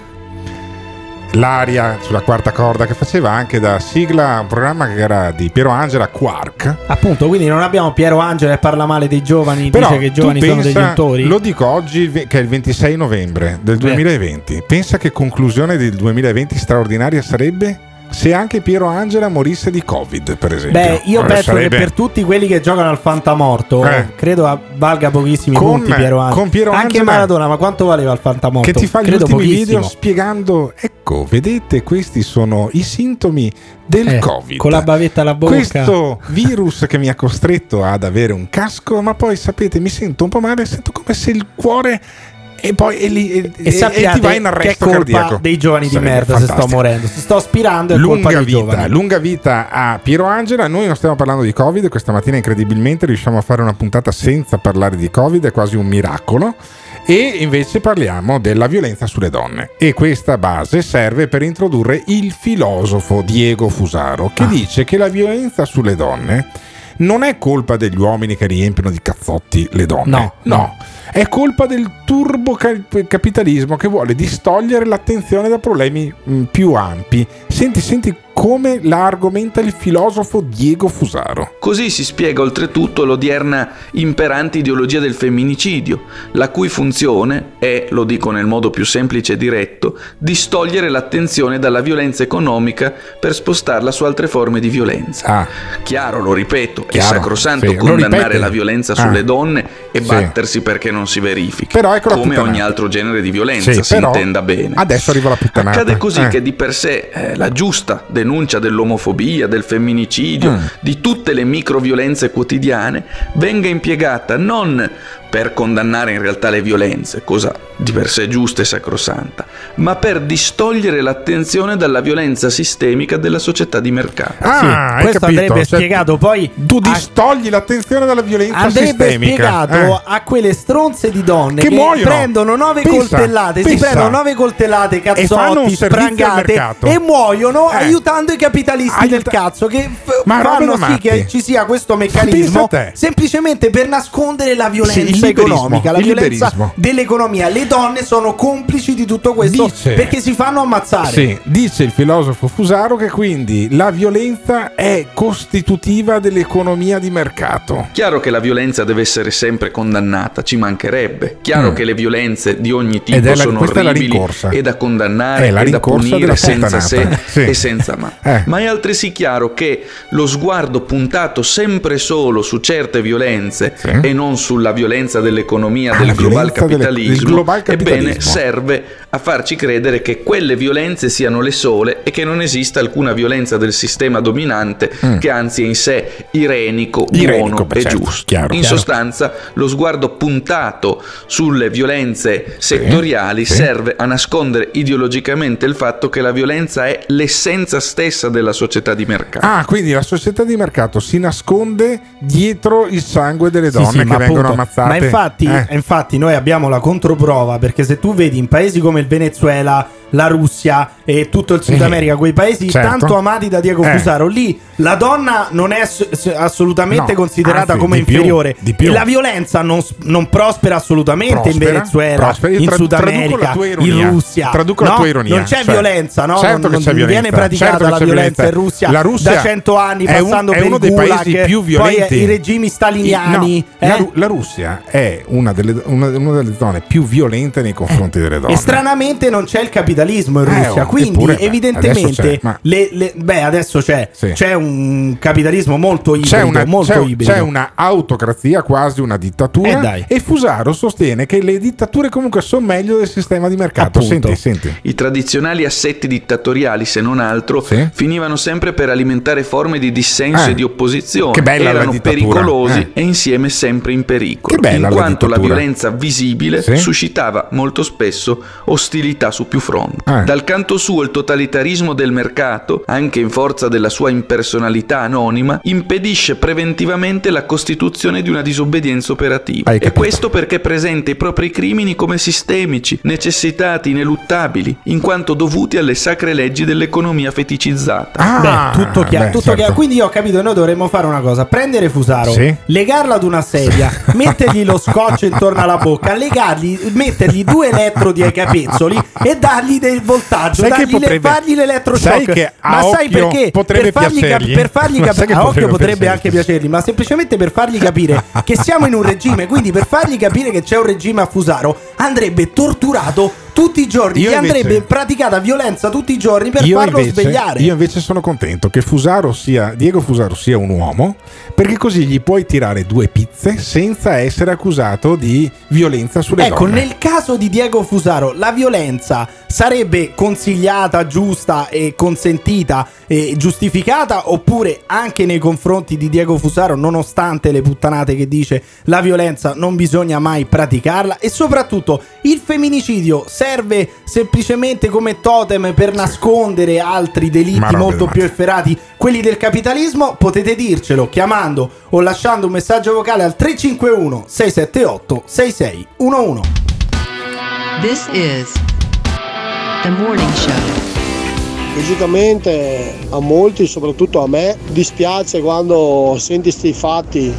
l'aria sulla quarta corda che faceva anche da sigla un programma che era di Piero Angela Quark. Appunto, quindi non abbiamo Piero Angela che parla male dei giovani, Però dice che i giovani sono pensa- degli autori. Lo dico oggi che è il 26 novembre del 2020. Pensa che conclusione del 2020 straordinaria sarebbe se anche Piero Angela morisse di Covid, per esempio. Beh, io Eh, penso sarebbe- che per tutti quelli che giocano al fantamorto, Eh. credo valga pochissimi Con- punti Piero Angela. con Piero Anche Angela- Maradona, ma quanto valeva il fantamorto? che ti fa gli credo ultimi pochissimo. video spiegando ecco vedete questi sono i sintomi del Eh, covid con la bavetta alla bocca. questo virus che mi ha costretto ad avere un casco ma poi sapete mi sento un po' male sento come se il cuore e poi e, lì, e, E sappiate ti va in che è arresto colpa cardiaco dei giovani di merda se sto fantastico. morendo. Se sto aspirando è colpa Lunga dei vita, giovani. lunga vita a Piero Angela. Noi non stiamo parlando di Covid, questa mattina incredibilmente riusciamo a fare una puntata senza parlare di Covid, è quasi un miracolo. E invece parliamo della violenza sulle donne. E questa base serve per introdurre il filosofo Diego Fusaro, Ah. che dice che la violenza sulle donne non è colpa degli uomini che riempiono di cazzotti le donne. No, no. È colpa del turbo cap- capitalismo che vuole distogliere l'attenzione da problemi mh, più ampi. Senti, senti come la argomenta il filosofo Diego Fusaro. Così si spiega oltretutto l'odierna imperante ideologia del femminicidio, la cui funzione è, lo dico nel modo più semplice e diretto, distogliere l'attenzione dalla violenza economica per spostarla su altre forme di violenza. Chiaro, lo ripeto, è Chiaro, sacrosanto sì, condannare la violenza Ah. sulle donne e Sì. battersi perché non si verifichi. Però ecco come puttanata. ogni altro genere di violenza, Sì, si intenda bene. Adesso arriva la puttanata. Accade così Eh. che di per sé eh, la giusta denuncia dell'omofobia, del femminicidio, Mm. di tutte le microviolenze quotidiane venga impiegata non per condannare in realtà le violenze, cosa di per sé giusta e sacrosanta, ma per distogliere l'attenzione dalla violenza sistemica della società di mercato. Ah, Sì, questo capito? andrebbe Cioè, spiegato poi. Tu distogli l'attenzione dalla violenza Andrebbe sistemica. spiegato Eh. a quelle stronze di donne Che che, muoiono. prendono nove Pensa, coltellate, si pensa. prendono nove coltellate cazzotti, sprangate e muoiono Eh. aiutando i capitalisti del cazzo che f- Ma fanno sì matti. che ci sia questo meccanismo a te. semplicemente per nascondere la violenza Sì, liberismo, economica, la il violenza liberismo. dell'economia. Le donne sono complici di tutto questo Dice- perché si fanno ammazzare. Sì, dice il filosofo Fusaro che quindi la violenza è costitutiva dell'economia di mercato. Chiaro che la violenza deve essere sempre condannata, ci mancherebbe. Chiaro Mm. che le violenze di ogni Ed è tipo la- sono orribili e da condannare È la e da punire senza se. Sì. e senza ma. Eh. Ma è altresì chiaro che lo sguardo puntato sempre solo su certe violenze e non sulla violenza dell'economia Ah, del global capitalismo, del global capitalismo. ebbene serve a farci credere che quelle violenze siano le sole e che non esista alcuna violenza del sistema dominante Mm. che anzi è in sé irenico, Irenico, buono beh, e certo, giusto. chiaro, in chiaro. sostanza, lo sguardo puntato sulle violenze settoriali sì. serve a nascondere ideologicamente il fatto che la violenza è l'essenza stessa della società di mercato. Ah, quindi la società di mercato si nasconde dietro il sangue delle donne sì, che vengono appunto- ammazzate. Ma infatti, Eh. infatti noi abbiamo la controprova perché se tu vedi in paesi come il Venezuela, la Russia e tutto il Sud Sì, America, quei paesi certo. tanto amati da Diego Eh. Fusaro, lì la donna non è assolutamente No, considerata anzi, come di più, inferiore di più. e la violenza non, non prospera assolutamente in Prospera, Venezuela, prospera. In Sud America, la in Russia. Traduco la tua ironia. Non c'è Cioè, violenza, no? certo non, non violenza, viene praticata certo la violenza violenza. in Russia, La Russia da cento anni è un- passando è per uno dei gulag, paesi più poi violenti. i regimi staliniani. No, la, eh? Ru- la Russia è una delle, una, una delle zone più violente nei confronti delle donne. E stranamente non c'è il capitalismo in Eh, Russia, oh, quindi evidentemente adesso c'è, ma- le- le- beh, adesso c'è, Sì. c'è un capitalismo molto ibrido, C'è una, molto c'è, ibrido. c'è una autocrazia, quasi una dittatura. Eh, dai. e Fusaro sostiene che le dittature comunque sono meglio del sistema di mercato. Appunto. Senti, senti. I tradizionali assetti dittatoriali, se non altro, finivano sempre per alimentare forme di dissenso Eh, e di opposizione. che bella la Erano pericolosi eh. e insieme sempre in pericolo. Che bella in la quanto la, dittatura. violenza visibile Sì. suscitava molto spesso ostilità su più fronti. Eh. Dal canto suo, il totalitarismo del mercato, anche in forza della sua impersonalità anonima, impedisce preventivamente la costituzione di una disobbedienza operativa. E questo perché presenta i propri crimini come sistemici, necessitati, ineluttabili, in quanto dovuti alle sacre leggi dell'economia feticizzata. Ah, Beh, tutto chiaro, beh, tutto certo. chiaro. Quindi io ho capito, noi dovremmo fare una cosa: prendere Fusaro, Sì. legarlo ad una sedia, mettergli lo scotch intorno alla bocca, legargli, mettergli due elettrodi ai capezzoli e dargli del voltaggio, Sai che dagli le- potrebbe- fagli l'elettroshock. sai ma sai perché? potrebbe per fargli, cap- per fargli Ma cap- sai che a occhio potrebbe potrebbe anche piacergli, ma semplicemente per fargli capire che siamo in un regime. Quindi, per fargli capire che c'è un regime a Fusaro, andrebbe torturato tutti i giorni. Io gli invece- andrebbe praticata violenza tutti i giorni per io farlo invece, svegliare. io invece sono contento che Fusaro sia Diego Fusaro sia un uomo perché così gli puoi tirare due pizze senza essere accusato di violenza sulle Ecco, donne. nel caso di Diego Fusaro, la violenza sarebbe consigliata, giusta e consentita e giustificata oppure anche nei confronti di Diego Fusaro, nonostante le puttanate che dice la violenza non bisogna mai praticarla e soprattutto il femminicidio serve semplicemente come totem per nascondere altri delitti robe molto più efferati, quelli del capitalismo, potete dircelo chiamando o lasciando un messaggio vocale al 351 678 6611. This is the morning show. Logicamente a molti, soprattutto a me, dispiace quando senti sti fatti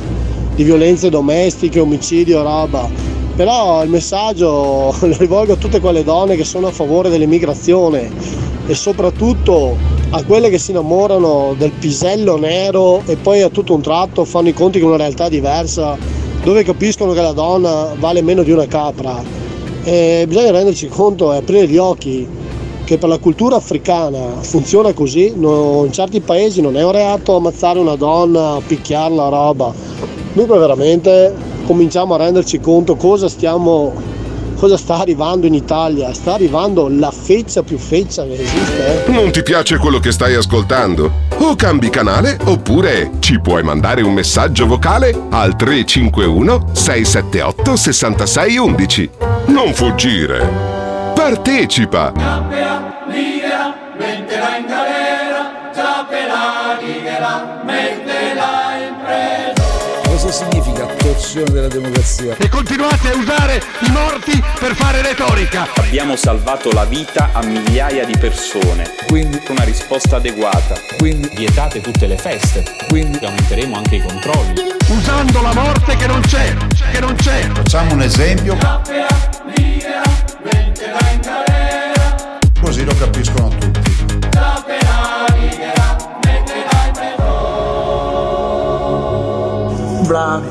di violenze domestiche, omicidio roba. Però il messaggio lo rivolgo a tutte quelle donne che sono a favore dell'immigrazione e soprattutto a quelle che si innamorano del pisello nero e poi a tutto un tratto fanno i conti con una realtà diversa dove capiscono che la donna vale meno di una capra. E bisogna renderci conto e aprire gli occhi che per la cultura africana funziona così, in certi paesi non è un reato ammazzare una donna, picchiarla, roba. Dunque veramente cominciamo a renderci conto cosa stiamo, cosa sta arrivando in Italia. Sta arrivando la feccia più feccia che esiste. eh. Non ti piace quello che stai ascoltando? O cambi canale oppure ci puoi mandare un messaggio vocale al 351 678 6611. Non fuggire. Partecipa! Libera, metterà in galera, significa torsione della democrazia? E continuate a usare i morti per fare retorica. Abbiamo salvato la vita a migliaia di persone. Quindi una risposta adeguata. Quindi vietate tutte le feste. Quindi aumenteremo anche i controlli. Usando la morte che non c'è, che non c'è. Facciamo un esempio, così lo capiscono tutti. Bravi,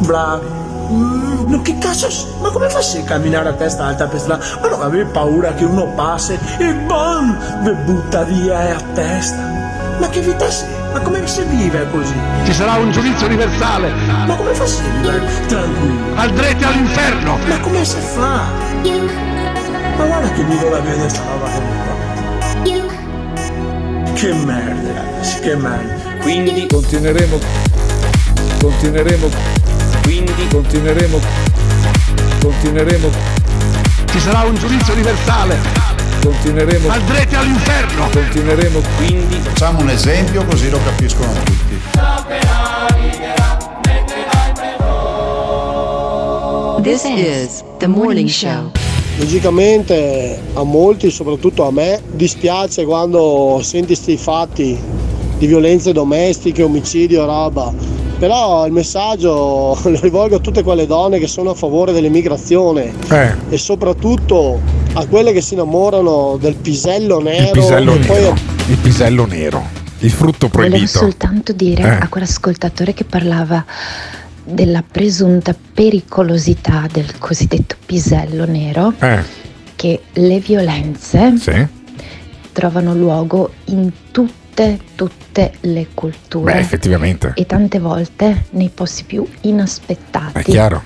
bravi. Mm, che cazzo? Ma come fai a camminare a testa alta per strada? Ma non avevi paura che uno passi e bam! Vi butta via e a testa. Ma che vita sei? Ma come si vive così? Ci sarà un giudizio universale. Ma come fa si vive tranquillo? Andrete all'inferno. Ma come si fa? Ma guarda che vivo la vede sta roba che mi fa. Che merda, ragazzi, che merda. Quindi continueremo, continueremo, quindi continueremo, continueremo, Ci sarà un giudizio universale. continueremo, Andrete all'inferno. continueremo. Quindi Facciamo un esempio così lo capiscono tutti. This is the morning show. Logicamente a molti, soprattutto a me, dispiace quando senti sti fatti di violenze domestiche, omicidio roba. Però il messaggio lo rivolgo a tutte quelle donne che sono a favore dell'immigrazione Eh, e soprattutto a quelle che si innamorano del pisello il nero pisello e poi nero. Il pisello nero. Il frutto Volevo proibito. soltanto dire Eh. a quell'ascoltatore che parlava della presunta pericolosità del cosiddetto pisello nero Eh, che le violenze sì. trovano luogo in tutte, tutte le culture Beh, effettivamente. e tante volte nei posti più inaspettati. È chiaro.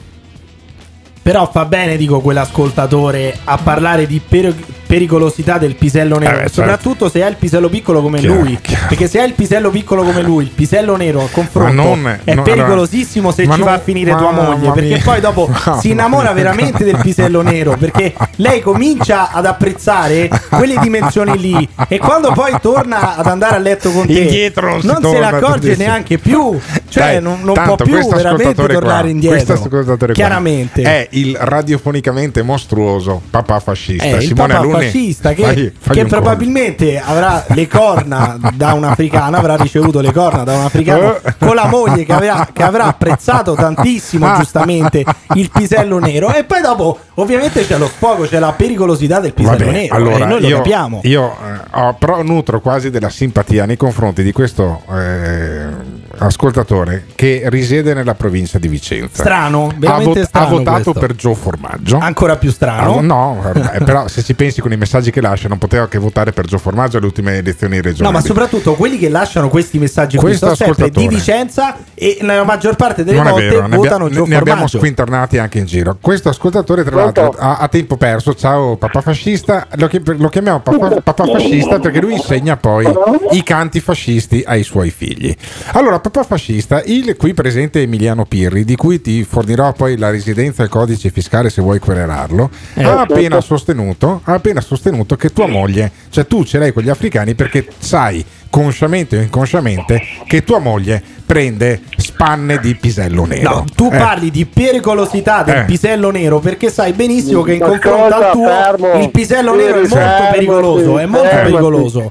Però fa bene, dico, quell'ascoltatore a parlare di per- pericolosità del pisello nero. Eh, certo. soprattutto se hai il pisello piccolo come Chiaro, lui. Perché se hai il pisello piccolo come lui, il pisello nero a confronto Ma non- è no, pericolosissimo se ma ci non- va a finire tua mamma moglie. Perché mia. poi dopo si innamora veramente del pisello nero. Perché lei comincia ad apprezzare quelle dimensioni lì. E quando poi torna ad andare a letto con te, Indietro non se ne accorge neanche più. Cioè, Dai, non, non può più veramente tornare qua, indietro. questo ascoltatore qua Chiaramente. è il radiofonicamente mostruoso papà fascista Eh, Simone Alunni fascista che, Fagli- fagli che probabilmente avrà le corna da un'africana, avrà ricevuto le corna da un africano con la moglie che avrà, che avrà apprezzato tantissimo giustamente il pisello nero. E poi dopo ovviamente c'è lo sfogo, c'è la pericolosità del pisello Vabbè, nero allora, noi lo io, capiamo. Io eh, ho, però nutro quasi della simpatia nei confronti di questo eh, ascoltatore che risiede nella provincia di Vicenza. Strano, ha, veramente vot- strano ha votato questo. per Gio Formaggio. Ancora più strano. Ah, no, però se ci pensi con i messaggi che lascia, non poteva che votare per Gio Formaggio alle ultime elezioni No, regionali. ma soprattutto quelli che lasciano questi messaggi qui Questo sono sempre di. Vicenza e nella maggior parte delle non volte vero, ne, votano abbia- Gio ne abbiamo Formaggio. squinternati anche in giro. Questo ascoltatore, tra l'altro, a, a tempo perso, ciao papà fascista, lo, chi- lo chiamiamo papà, papà fascista perché lui insegna poi i canti fascisti ai suoi figli. Allora, fascista, il qui presente Emiliano Pirri, di cui ti fornirò poi la residenza e il codice fiscale se vuoi querelarlo, Eh, ha appena sostenuto, ha appena sostenuto che tua moglie, cioè tu ce l'hai con gli africani perché sai consciamente o inconsciamente che tua moglie prende spanne di pisello nero. No, tu Eh. parli di pericolosità del Eh. pisello nero perché sai benissimo che in confronto al tuo fermo. il pisello nero è Fermo, molto sì, pericoloso, è molto fermati. pericoloso.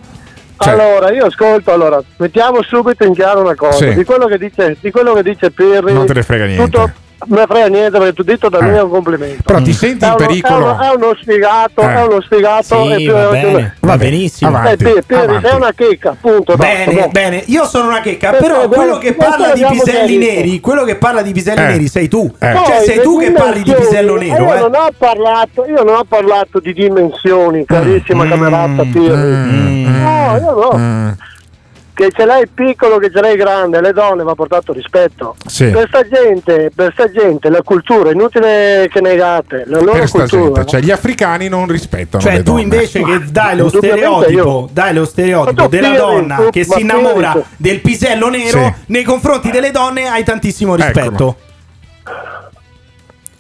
Cioè- allora, io ascolto, allora, mettiamo subito in chiaro una cosa, Sì. di, quello che dice, di quello che dice Pirri, Non te ne frega niente. tutto, me frega niente perché tu detto da Eh. me è un complimento. Però ti senti in pericolo? È uno, è uno sfigato, Eh. è uno sfigato. Sì, e più- va bene, va benissimo. Eh, Avanti, Pirri, avanti. sei una checca, punto. Bene, boh. bene, io sono una checca, però quello che parla di piselli neri, quello che parla di piselli Eh. neri sei tu. Eh. Cioè Poi, sei tu che parli di pisello nero, io eh. non ho parlato, io non ho parlato di dimensioni, carissima Mm, camerata Pirri. No, io no. Che ce l'hai piccolo, che ce l'hai grande, le donne va portato rispetto. Sì. Per sta gente, per sta gente, la cultura, è inutile che negate, la loro per sta cultura. gente, cioè gli africani non rispettano Cioè le tu donne. invece che dai lo stereotipo, dai lo stereotipo della Pirri, donna tu- che si innamora tu- del pisello nero, Sì. nei confronti delle donne hai tantissimo rispetto. Nei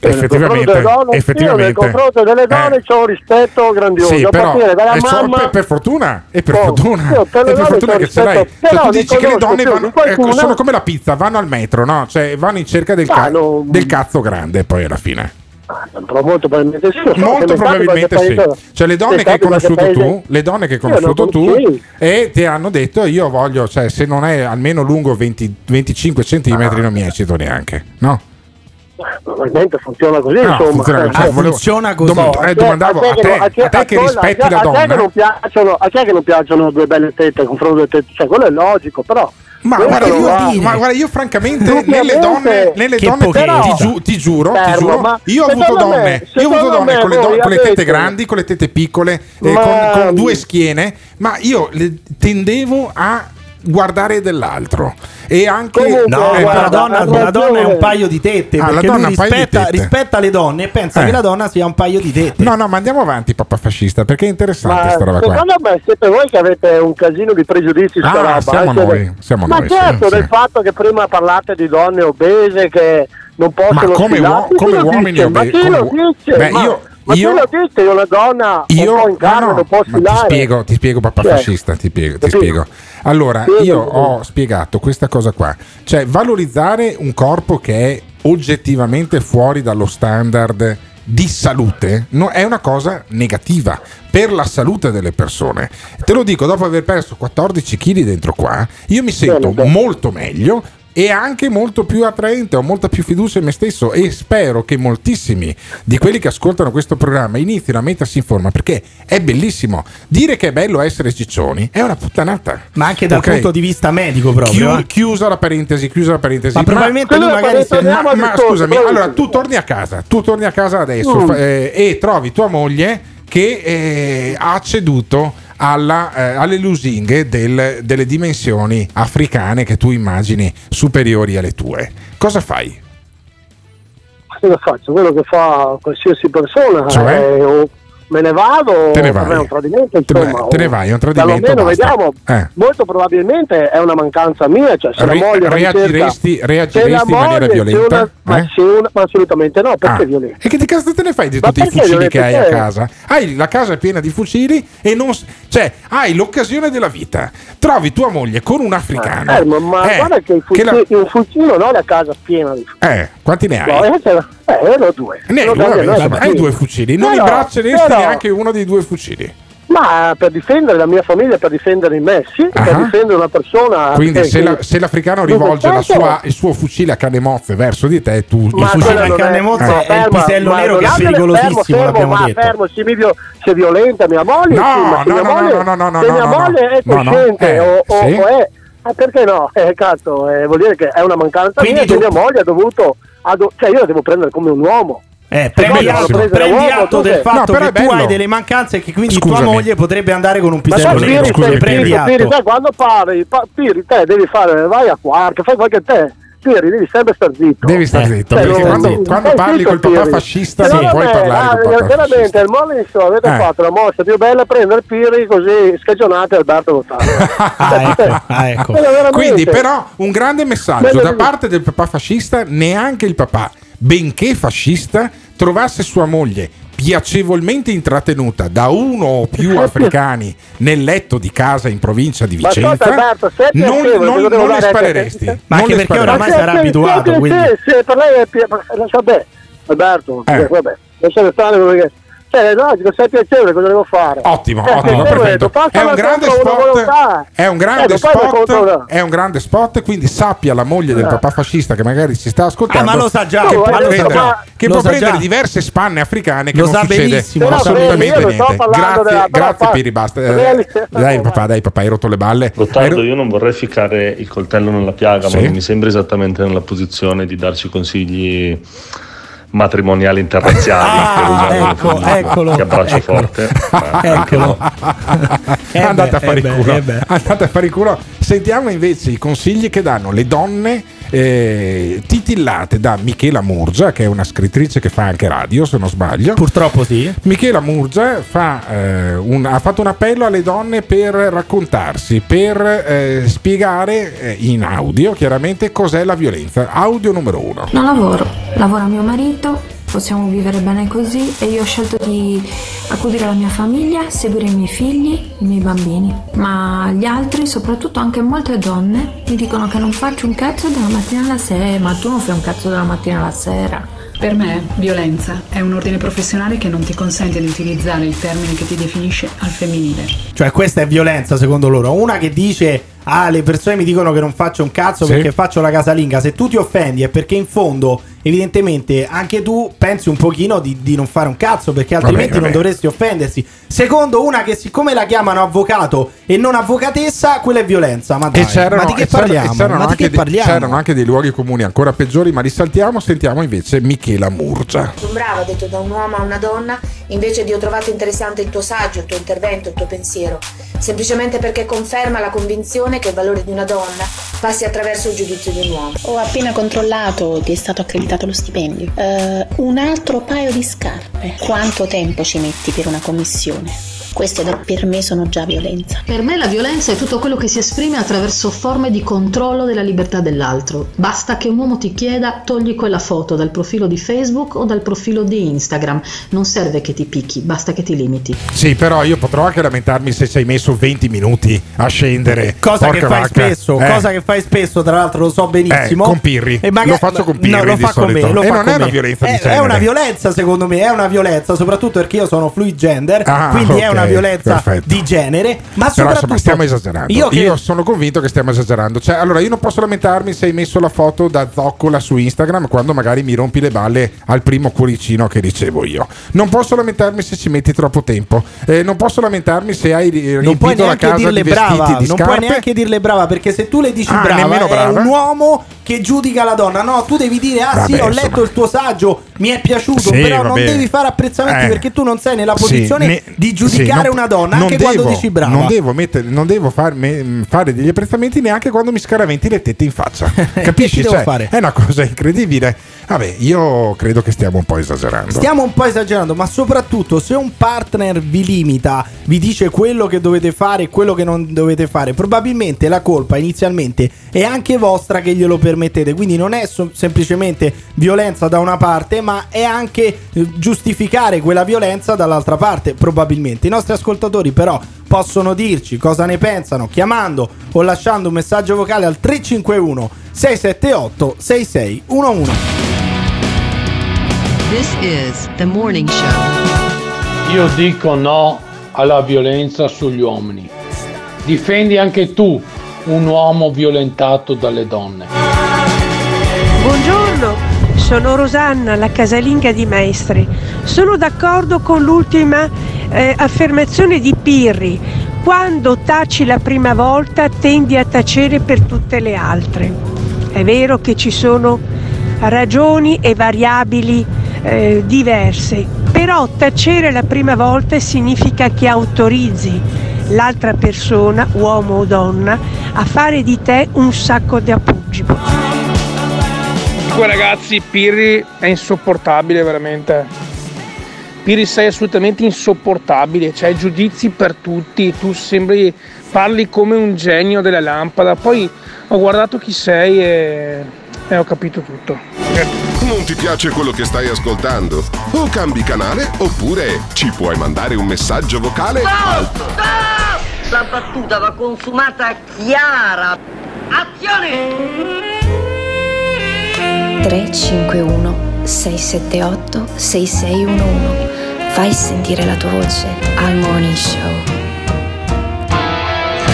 effettivamente, delle donne- effettivamente. Io nei confronti delle donne Eh. c'ho un rispetto grandioso, Sì, però dalla solo mamma per, per fortuna, e per Oh, fortuna, io per fortuna che ce l'hai. Cioè, tu dici che le donne vanno, di qualcuna. ecco, sono come la pizza, vanno al metro, no? Cioè, vanno in cerca del, ca- non- del cazzo grande, poi alla fine. Però molto probabilmente sì. Molto probabilmente sì. paese- Cioè le donne ne che hai conosciuto paese- tu, le donne che hai conosciuto tu conosci. e ti hanno detto io voglio, cioè se non è almeno lungo 20 25 centimetri non mi eccito neanche, no? Probabilmente funziona così, No, insomma. funziona, cioè, ah, volevo- funziona così. dom- eh, domandavo a te, che- a te che rispetti a la A donna. non piacciono, a chi è che non piacciono due belle tette a confronto delle tette? Cioè, quello è logico, però. Ma guarda, io, ma guarda, io francamente nelle donne, nelle donne pochino. ti, giu- ti giuro, ti Fermo, giuro, ma io ho avuto secondo me- donne, io ho avuto donne con le, do- voi con le tette grandi, con le tette piccole, eh, con, con due schiene, ma io le tendevo a guardare dell'altro e anche Comunque, No, eh, ma la donna, la donna è un paio di tette Ah, la perché donna lui rispetta, tette. rispetta le donne e pensa Eh. che la donna sia un paio di tette. No, no, ma andiamo avanti, papà fascista, perché è interessante Ma sta roba qua. secondo me siete voi che avete un casino di pregiudizi Ah, roba. siamo anche noi, siamo Ma noi, sì, certo, sì. del fatto che prima parlate di donne obese che non possono come sfidare. uo- come uomini? Ma obesi- chi lo come- dice? Beh, ma, io- ma io- chi lo dice? Una donna Io, un po' in carne no, no, non può ma ti spiego, ti spiego papà Cioè, fascista, ti spiego, ti spiego. Allora, Spiegami. io ho spiegato questa cosa qua, cioè valorizzare un corpo che è oggettivamente fuori dallo standard di salute no, è una cosa negativa per la salute delle persone. Te lo dico, dopo aver perso 14 kg dentro qua, io mi sento molto meglio e anche molto più attraente, ho molta più fiducia in me stesso e spero che moltissimi di quelli che ascoltano questo programma inizino a mettersi in forma perché è bellissimo. Dire che è bello essere ciccioni è una puttanata. Ma anche dal Ok? punto di vista medico proprio. Chiu- eh. chiusa la parentesi, chiusa la parentesi. Ma probabilmente lui Quello magari è se- torniamo Ma, ma scusami, allora tu torni a casa, tu torni a casa adesso Mm. fa- eh, e trovi tua moglie che eh, ha ceduto alla, eh, alle lusinghe del- delle dimensioni africane che tu immagini superiori alle tue. Cosa fai? Cosa faccio? Quello che fa qualsiasi persona. Cioè? eh, o me ne vado, Te ne vai. è un tradimento, Te ne- insomma. te ne vai, è un tradimento, Perlomeno vediamo. Eh. Molto probabilmente è una mancanza mia, cioè se Re- la moglie reagiresti- cerca- reagiresti in maniera violenta? una- ma, Eh? se una- ma assolutamente no, perché Ah, violenta? E che di cazzo te ne fai di Ma tutti i fucili che hai a casa? Hai la casa piena di fucili e non. cioè, hai l'occasione della vita. Trovi tua moglie con un africano. Eh, ma, ma eh, guarda che, il che la- fucile, un fucile non ho la casa piena di eh, Quanti ne hai? No, eh, eh, ero due. Ne hai due, insomma, hai due fucili. Non Però- imbracceresti però- neanche uno dei due fucili. Ma per difendere la mia famiglia, per difendere me, sì, per Ah. difendere una persona. Quindi se, la- se l'africano rivolge la sua- il suo fucile a canne mozze verso di te, tu Ma fucile quello a canne è- mozze è il pisello nero che è pericolosissimo, fermo, l'abbiamo fermo, detto. Ma fermo, se, mi vio- se violenta mia moglie, No, sì, ma se no, mia no, moglie, no, no, no, se no, mia no, moglie è no, no, cosciente eh, o, o- sì. o è... Ah, perché no? Eh, cazzo, eh, vuol dire che è una mancanza Quindi mia tu- che mia moglie ha dovuto... ha do- cioè io la devo prendere come un uomo. Eh, prendi Però atto, prendi uomo, atto del fatto No, che tu hai delle mancanze e che quindi Scusami. tua moglie potrebbe andare con un Ma pisello nero. Piri, Scusa, te, prendi Piri, Piri, quando parli, pa- Piri, te devi fare, vai a quarto, fai qualche te. Piri, devi sempre star zitto. Devi star Eh, zitto, Cioè, perché quando, non quando parli zitto, col papà Piri. fascista Secondo non puoi me, parlare ah, veramente il morning show avete Eh. fatto la mossa più bella prendere Piri così scagionate Alberto Lotaro. Ah, ecco, ah, ecco. Quindi, però, un grande messaggio Bello da parte del papà fascista, neanche il papà, benché fascista, trovasse sua moglie piacevolmente intrattenuta da uno o più africani nel letto di casa in provincia di Vicenza, Alberto, se è non, non- non le spareresti. Ma anche perché spareresti. oramai sarà abituato, quindi. Sì, sì, per lei è vabbè, Alberto, Eh. vabbè, lasciate stare perché... Cioè, è logico, se è piacevole cosa devo fare? Ottimo, Eh, ottimo, perfetto. È un grande spot. È un grande Eh, spot. È un grande spot. Quindi sappia la moglie del Eh. papà fascista che magari si sta ascoltando. Ah, ma lo sa già, Che può prendere, che può prendere diverse spanne africane che Lo non sa succede benissimo. Però, assolutamente niente. Grazie, della- grazie Piri, basta. Eh, Dai papà, dai papà, hai rotto le balle. Hai Gottardo, ro- io non vorrei ficcare il coltello nella piaga, Sì. ma non mi sembra esattamente nella posizione di darci consigli matrimoniali interrazziali. Ah, per usare ecco, eccolo, Ti abbraccio eccolo. forte. Eccolo. Eh andate beh, a fare eh beh, eh. Andate a fare il culo. Sentiamo invece i consigli che danno le donne eh, titillate da Michela Murgia, che è una scrittrice che fa anche radio, se non sbaglio. Purtroppo sì. Michela Murgia fa, eh, un- ha fatto un appello alle donne per raccontarsi, per eh, spiegare eh, in audio chiaramente cos'è la violenza. Audio numero uno. Non lavoro, lavora mio marito, possiamo vivere bene così e io ho scelto di accudire la mia famiglia, seguire i miei figli, i miei bambini. Ma gli altri, soprattutto anche molte donne, mi dicono che non faccio un cazzo dalla mattina alla sera, ma tu non fai un cazzo dalla mattina alla sera. Per me, violenza è un ordine professionale che non ti consente di utilizzare il termine che ti definisce al femminile. Cioè, questa è violenza secondo loro. Una che dice: Ah, le persone mi dicono che non faccio un cazzo Sì. perché faccio la casalinga. Se tu ti offendi è perché in fondo, evidentemente, anche tu pensi un pochino di, di non fare un cazzo perché altrimenti vabbè. non dovresti offendersi. Secondo una che, siccome la chiamano avvocato e non avvocatessa, quella è violenza. Ma dai, ma di che c'erano- parliamo? e c'erano Ma che dei- parliamo? c'erano anche dei luoghi comuni ancora peggiori, ma li saltiamo. Sentiamo invece Michela Murgia. Sono brava, detto da un uomo a una donna, invece di ho trovato interessante il tuo saggio, il tuo intervento, il tuo pensiero, semplicemente perché conferma la convinzione che il valore di una donna passi attraverso il giudizio di un uomo. Ho appena controllato, ti è stato accreditato lo stipendio. Eh, un altro paio di scarpe. Quanto tempo ci metti per una commissione? Queste per me sono già violenza. Per me la violenza è tutto quello che si esprime attraverso forme di controllo della libertà dell'altro. Basta che un uomo ti chieda togli quella foto dal profilo di Facebook o dal profilo di Instagram. Non serve che ti picchi, basta che ti limiti. Sì, però io potrò anche lamentarmi se hai messo 20 minuti a scendere. Cosa Porca che fai vacca. spesso, Eh. cosa che fai spesso, tra l'altro lo so benissimo. Eh, con Pirri. E magari- Lo faccio con Pirri No, lo di fa con me, lo E fa non con è una me. violenza di È, è genere. una violenza, secondo me, è una violenza, soprattutto perché io sono fluid gender, Ah, quindi è ok, una violenza perfetto. di genere, ma Però soprattutto insomma stiamo esagerando. Io Io, che- sono convinto che stiamo esagerando. Cioè, allora io non posso lamentarmi se hai messo la foto da zoccola su Instagram quando magari mi rompi le balle al primo cuoricino che ricevo io. Non posso lamentarmi se ci metti troppo tempo. Eh, non posso lamentarmi se hai non puoi riempito la casa di dirle vestiti brava, di non scarpe. puoi neanche dirle brava perché se tu le dici Ah, brava, nemmeno è brava? un uomo che giudica la donna. No, tu devi dire "Ah sì, Vabbè, ho insomma. letto il tuo saggio, mi è piaciuto", Sì, però non vabbè. devi fare apprezzamenti Eh. perché tu non sei nella Sì, posizione ne- di giudicare sì, non- una donna non anche devo- quando dici brava. Non devo, mettere- non devo far- me- fare degli apprezzamenti neanche quando mi scaraventi le tette in faccia. Capisci? Che ti devo Cioè, fare? È una cosa incredibile. Vabbè, io credo che stiamo un po' esagerando. Stiamo un po' esagerando, ma soprattutto se un partner vi limita, vi dice quello che dovete fare e quello che non dovete fare, probabilmente la colpa inizialmente è anche vostra che glielo permettete. Quindi non è so- semplicemente violenza da una parte, ma è anche eh, giustificare quella violenza dall'altra parte, probabilmente. I nostri ascoltatori però possono dirci cosa ne pensano chiamando o lasciando un messaggio vocale al 351 678 6611. This is the morning show. Io dico no alla violenza sugli uomini. Difendi anche tu un uomo violentato dalle donne. Buongiorno, sono Rosanna, la casalinga di Maestri. Sono d'accordo con l'ultima eh, affermazione di Pirri. Quando taci la prima volta tendi a tacere per tutte le altre. È vero che ci sono ragioni e variabili eh, diverse, però tacere la prima volta significa che autorizzi l'altra persona, uomo o donna, a fare di te un sacco di appoggi. Comunque ragazzi, Pirri è insopportabile veramente. Pirri sei assolutamente insopportabile, c'hai giudizi per tutti, tu sembri parli come un genio della lampada, poi ho guardato chi sei e, e ho capito tutto. Non ti piace quello che stai ascoltando? O cambi canale oppure ci puoi mandare un messaggio vocale al La battuta va consumata chiara. Azione! 351 678 6611 Fai sentire la tua voce al Morning Show.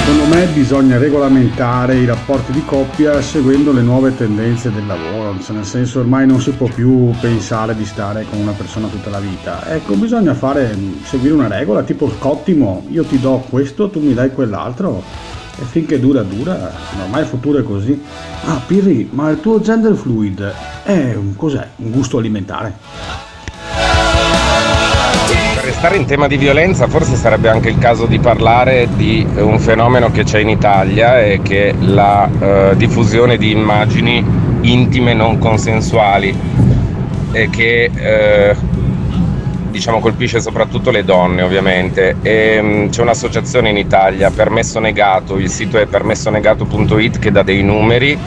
Secondo me bisogna regolamentare i rapporti di coppia seguendo le nuove tendenze del lavoro, nel senso ormai non si può più pensare di stare con una persona tutta la vita. Ecco, bisogna fare, seguire una regola tipo cottimo, io ti do questo, tu mi dai quell'altro e finché dura dura, ormai il futuro è così. Ah Pirri, ma il tuo gender fluid è un cos'è? Un gusto alimentare? Restare in tema di violenza, forse sarebbe anche il caso di parlare di un fenomeno che c'è in Italia e che è la eh, diffusione di immagini intime non consensuali e che eh, diciamo colpisce soprattutto le donne ovviamente. E, mh, c'è un'associazione in Italia permesso negato il sito è permessonegato.it che dà dei numeri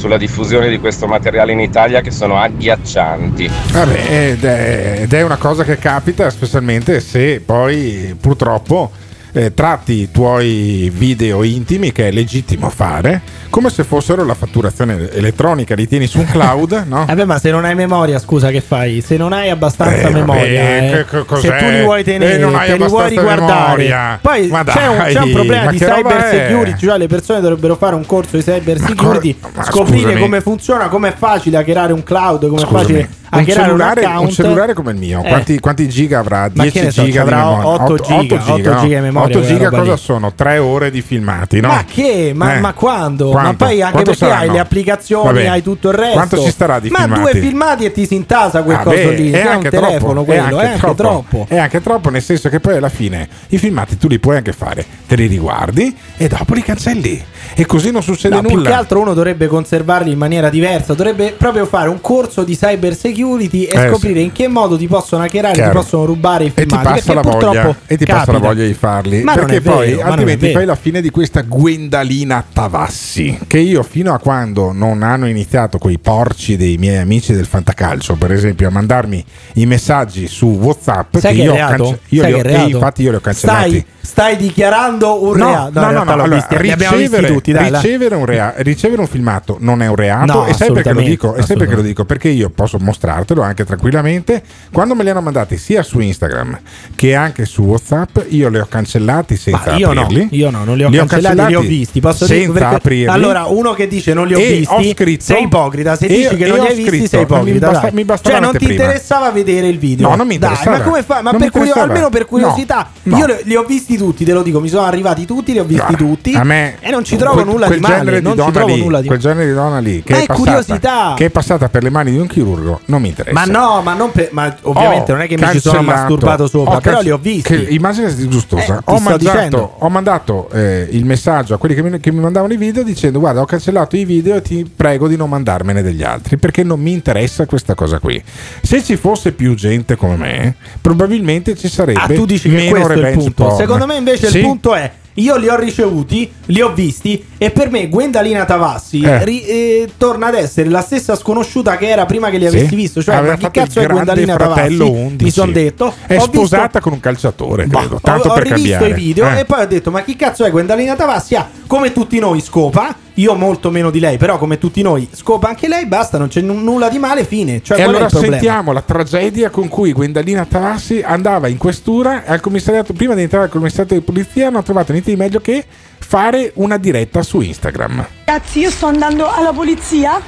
sulla diffusione di questo materiale in Italia che sono agghiaccianti. Vabbè, ed è, ed è una cosa che capita specialmente se poi purtroppo eh, tratti i tuoi video intimi, che è legittimo fare, come se fossero la fatturazione elettronica, li tieni su un cloud, no? Vabbè, ma se non hai memoria, scusa, che fai? Se non hai abbastanza Eh, vabbè, memoria, eh, che- che cos'è? se tu li vuoi tenere, Eh, non hai te li vuoi riguardare. memoria. Poi Ma c'è un, dai, c'è un problema ma di cyber security, cioè le persone dovrebbero fare un corso di cyber security, ma scoprire scusami. come funziona, come è facile hackerare un cloud, come è facile un un, cellulare, account. un cellulare come il mio, Eh. quanti, quanti giga avrà? Ma 10 che ne so, giga avrà memoria. 8 Otto- giga, otto 8 no? giga di memoria, 8 quella giga cosa lì. sono? 3 ore di filmati, no? Ma che? Ma, Eh. ma quando? Ma Quanto? poi anche Quanto perché hai saranno? le applicazioni, Vabbè. hai tutto il resto. Quanto ci starà di ma filmati? due filmati e ti si intasa quel Ah, coso lì. è È un anche telefono troppo, quello, è anche troppo. È anche troppo, nel senso che poi alla fine i filmati tu li puoi anche fare, te li riguardi e dopo li cancelli. E così non succede No, più nulla. che altro uno dovrebbe conservarli in maniera diversa, dovrebbe proprio fare un corso di cyber security e Eh, scoprire sì. in che modo ti possono hackerare, ti Chiaro. possono rubare i E ti filmati. passa la voglia e ti passa la voglia di farli Ma perché poi vero, è altrimenti fai la fine di questa Gwendalina Tavassi che io fino a quando non hanno iniziato quei porci dei miei amici del fantacalcio per esempio a mandarmi i messaggi su Whatsapp Sai che è io, cance- io li ho- che e infatti io li ho cancellati Stai, stai dichiarando un No, reato. no, no, no, l'ho allora, ricevere, tutti, dai, ricevere un rea- ricevere un filmato non è un reato No, e sai perché lo dico? E sai perché lo dico? Perché io posso mostrartelo anche tranquillamente quando me li hanno mandati sia su Instagram che anche su WhatsApp io li ho cancellati senza Ma io no, io no, non li ho cancellati, li ho visti. Posso senza perché- aprirli Allora, uno che dice non li ho E visti, ho scritto- sei ipocrita. Se e- dici che non li ho hai visti, scritto, sei mi ipocrita. basta- dai. mi bastava cioè, non ti l'anteprima. interessava vedere il video. No, non mi Dai, interessava. ma come fai? Ma per mi curio- almeno per curiosità, No, no. io li, li ho visti tutti, te lo dico, mi sono arrivati tutti, li ho visti tutti. a me e non ci trovo quel- nulla quel di male. genere di Non ci trovo nulla di quel genere di donna lì che è passata per le mani di un chirurgo non mi interessa Ma no, ma non per, ma ovviamente Ho non è che mi ci sono masturbato sopra, ho però li ho visti. Che immagine disgustosa. Eh, ho, mandato, ho mandato eh, il messaggio a quelli che mi, che mi mandavano i video dicendo: Guarda, ho cancellato i video e ti prego di non mandarmene degli altri perché non mi interessa questa cosa qui. Se ci fosse più gente come me, probabilmente ci sarebbe Ah, tu dici che meno questo è il punto. porn. Secondo me invece Sì. il punto è io li ho ricevuti, li ho visti e per me Gwendalina Tavassi Eh. ri- eh, torna ad essere la stessa sconosciuta che era prima che li Sì. avessi visto. Cioè, Aveva ma il cazzo è Gwendalina Tavassi? 11. Mi sono detto. È ho sposata visto- con un calciatore, credo. Ho, tanto ho per rivisto cambiare. i video Eh. e poi ho detto: Ma chi cazzo è Gwendalina Tavassi? Ah, come tutti noi, scopa. Io molto meno di lei, però come tutti noi scopa anche lei, basta, non c'è n- nulla di male, fine. Cioè, e allora sentiamo la tragedia con cui Gwendalina Tavassi andava in questura al commissariato. Prima di entrare al commissariato di polizia, hanno trovato niente di meglio che fare una diretta su Instagram. Ragazzi, io sto andando alla polizia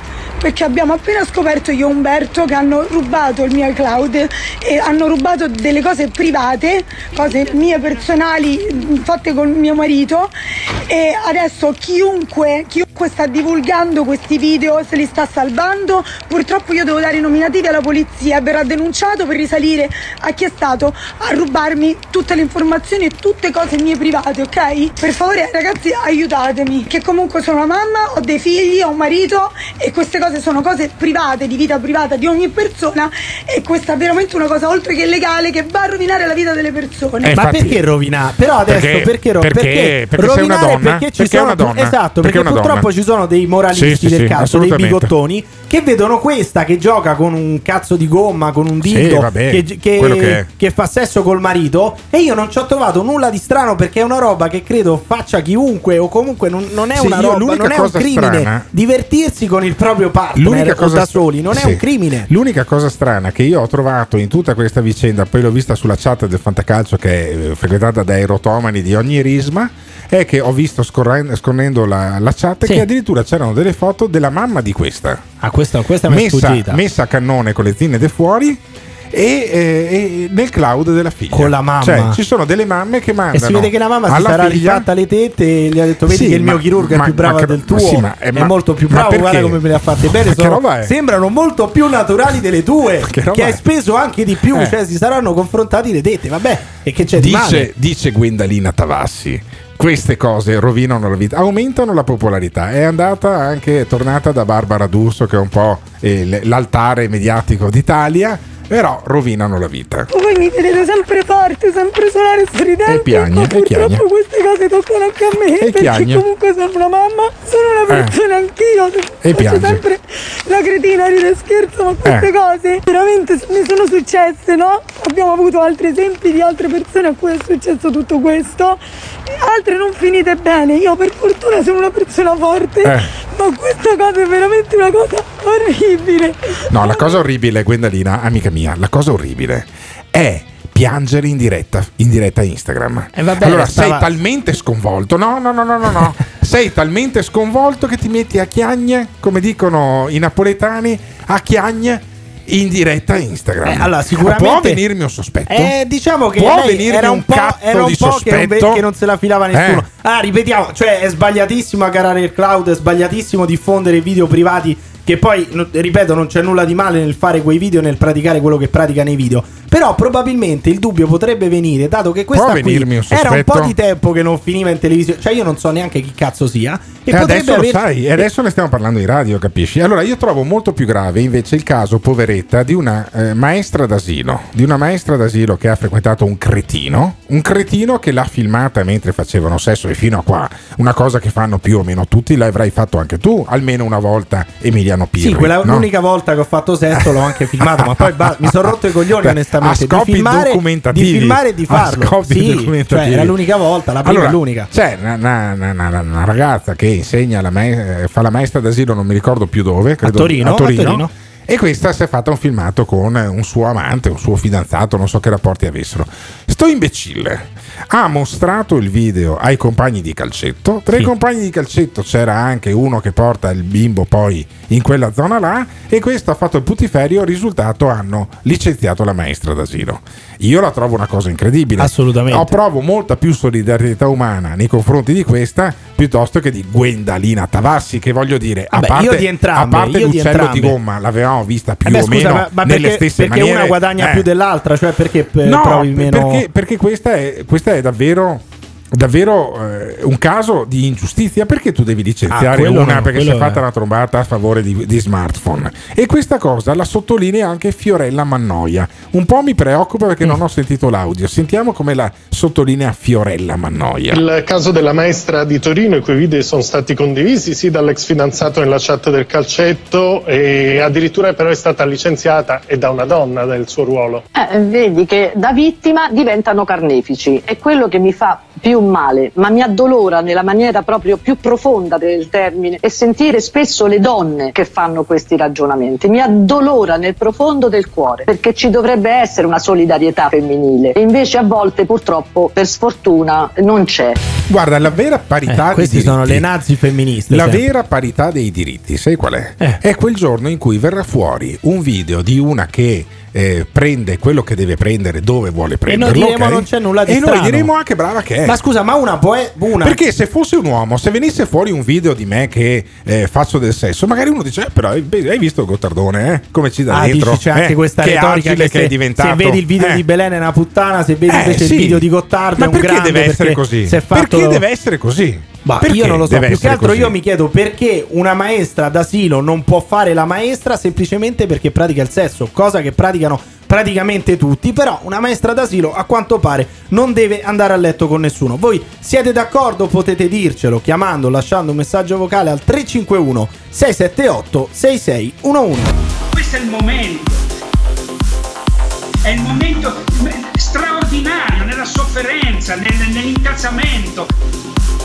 perché abbiamo appena scoperto io e Umberto che hanno rubato il mio iCloud e hanno rubato delle cose private, cose mie personali fatte con mio marito. E adesso chiunque, chiunque sta divulgando questi video se li sta salvando, purtroppo io devo dare i nominativi alla polizia, verrà denunciato per risalire a chi è stato a rubarmi tutte le informazioni e tutte cose mie private, ok? Per favore ragazzi aiutatemi, che comunque sono una mamma, ho dei figli, ho un marito e queste cose sono cose private, di vita privata di ogni persona e questa è veramente una cosa oltre che legale che va a rovinare la vita delle persone. Eh, Ma infatti- perché rovinare? Però adesso Perché- perché, ro- perché- perché una rovinare donna? Perché ci Perché sono una donna? Esatto, Perché perché, purtroppo donna. ci sono dei moralisti Sì, sì, del sì, cazzo, dei bigottoni che vedono questa che gioca con un cazzo di gomma, con un Sì, dildo vabbè, che, che- che è. che fa sesso col marito e io non ci ho trovato nulla di strano perché è una roba che credo faccia chiunque o comunque non, non è Sì, una roba, non è un cosa crimine. strana- Divertirsi con il proprio partner o da soli non è sì. un crimine. L'unica cosa strana che io ho trovato in tutta questa vicenda, poi l'ho vista sulla chat del Fantacalcio che è eh, frequentata dai rotomani di ogni risma, è che ho visto scorrendo, scorrendo la, la chat Sì. che addirittura c'erano delle foto della mamma di questa. Ah, questa, questa è messa, messa a cannone con le zinne de fuori. E, eh, e nel cloud della figlia Con la mamma. Cioè, ci sono delle mamme che mandano E si vede che la mamma si sarà figlia- rifatta le tette e gli ha detto: Vedi Sì, che il mio ma- chirurgo è ma- più bravo che- del tuo. sì, ma- eh, è ma- molto più bravo. Guarda come me le ha fatte bene. Che sono- è? sembrano molto più naturali delle tue. Che, roba hai è? speso anche di più. Eh. Cioè, si saranno confrontati le tette. Vabbè, e che c'è di male? dice, dice Gwendalina Tavassi queste cose rovinano la vita aumentano la popolarità. È andata anche è tornata da Barbara D'Urso che è un po' l'altare mediatico d'Italia però rovinano la vita Voi mi vedete sempre forte, sempre solare e sorridente. E piagne, e purtroppo queste cose toccano anche a me. E perché chiagne. comunque sono una mamma, sono una Eh. persona anch'io. E piange. sempre la cretina, ride e scherzo, ma queste Eh. cose veramente mi sono successe, no? Abbiamo avuto altri esempi di altre persone a cui è successo tutto questo. E altre non finite bene. Io per fortuna sono una persona forte, Eh. ma questa cosa è veramente una cosa orribile. no la cosa orribile Gwendalina amica mia la cosa orribile è piangere in diretta in diretta Instagram Eh, vabbè, allora stava- sei talmente sconvolto no no no no no no sei talmente sconvolto che ti metti a chiagne come dicono i napoletani a chiagne in diretta Instagram Eh, allora, sicuramente- può venirmi un sospetto Eh, diciamo che Può venirmi era un po', era un di po' che, non che non se la filava nessuno. Eh. Ah, ripetiamo, cioè è sbagliatissimo agarrare il cloud, è sbagliatissimo diffondere video privati. Che poi, ripeto, non c'è nulla di male nel fare quei video, nel praticare quello che pratica nei video. Però probabilmente il dubbio potrebbe venire, dato che questa qui un era un po' di tempo che non finiva in televisione. Cioè, io non so neanche chi cazzo sia. E, E potrebbe adesso aver- lo sai, e adesso ne stiamo parlando in radio, capisci? Allora io trovo molto più grave invece il caso, poveretta, di una eh, maestra d'asilo, di una maestra d'asilo che ha frequentato un cretino, un cretino che l'ha filmata mentre facevano sesso e fino a qua, una cosa che fanno più o meno tutti, l'avrai fatto anche tu, almeno una volta Emiliano Pirri. Sì, quella, no? l'unica volta che ho fatto sesso l'ho anche filmato, ma poi ba- mi sono rotto i coglioni Beh, onestamente. a scopi di filmare, documentativi. di filmare e di A farlo. Sì, cioè, era l'unica volta, la prima Allora, e l'unica. C'è una, una- una- una- ragazza che insegna, la mae- eh, fa la maestra d'asilo, non mi ricordo più dove, credo, Torino, a Torino. E questa si è fatta un filmato con un suo amante, un suo fidanzato, non so che rapporti avessero. Sto imbecille ha mostrato il video ai compagni di calcetto. Tra i compagni di calcetto c'era anche uno che porta il bimbo poi in quella zona là e questo ha fatto il putiferio, risultato hanno licenziato la maestra d'asilo. Io la trovo una cosa incredibile. Assolutamente. Ho provo molta più solidarietà umana nei confronti di questa piuttosto che di Gwendalina Tavassi che voglio dire, Vabbè, a parte, di entrambe, a parte di l'uccello di, entrambe. gomma l'avevamo vista più Eh beh, o scusa, meno ma, ma nelle perché, stesse perché maniere. una guadagna Eh. più dell'altra? Cioè, perché eh, No, provi meno. perché, perché questa, è, questa è davvero, davvero eh, un caso di ingiustizia. Perché tu devi Ah, licenziare quello una no, perché si è fatta è- una trombata a favore di, di smartphone? E questa cosa la sottolinea anche Fiorella Mannoia. Un po' mi preoccupa perché non ho sentito l'audio. Sentiamo come la sottolinea Fiorella Mannoia. Il caso della maestra di Torino, i cui video sono stati condivisi sì dall'ex fidanzato nella chat del calcetto e addirittura però è stata licenziata e da una donna del suo ruolo. Eh, vedi che da vittima diventano carnefici e quello che mi fa più male, ma mi addolora nella maniera proprio più profonda del termine e sentire spesso le donne che fanno questi ragionamenti. Mi addolora nel profondo del cuore perché ci dovrebbe essere una solidarietà femminile e invece a volte purtroppo per sfortuna non c'è. Guarda, la vera parità Eh, questi sono le nazi femministe. La sempre. vera parità dei diritti, sai qual è? Eh. È quel giorno in cui verrà fuori un video di una che eh, prende quello che deve prendere dove vuole E noi prenderlo. diremo ok? non c'è nulla di E strano. noi diremo anche brava che è. Ma scusa, ma una può. Una. Perché se fosse un uomo, se venisse fuori un video di me che eh, faccio del sesso, magari uno dice: eh, però hai visto Gottardone, eh? Come ci dà Ah, dentro? dici, c'è anche eh? questa che retorica che, che, se, è diventato. se vedi il video eh. di Belen è una puttana, se vedi Eh, invece sì. il video di Gottardo Ma è un perché grande deve essere perché così? si è fatto- Perché deve essere così? Ma Perché io non lo so, deve più che altro così? io mi chiedo perché una maestra d'asilo non può fare la maestra semplicemente perché pratica il sesso, cosa che praticano praticamente tutti, però una maestra d'asilo a quanto pare non deve andare a letto con nessuno. Voi siete d'accordo? Potete dircelo chiamando, lasciando un messaggio vocale al 351 678 6611. Questo è il momento. È il momento straordinario nella sofferenza, nel- nell'incazzamento.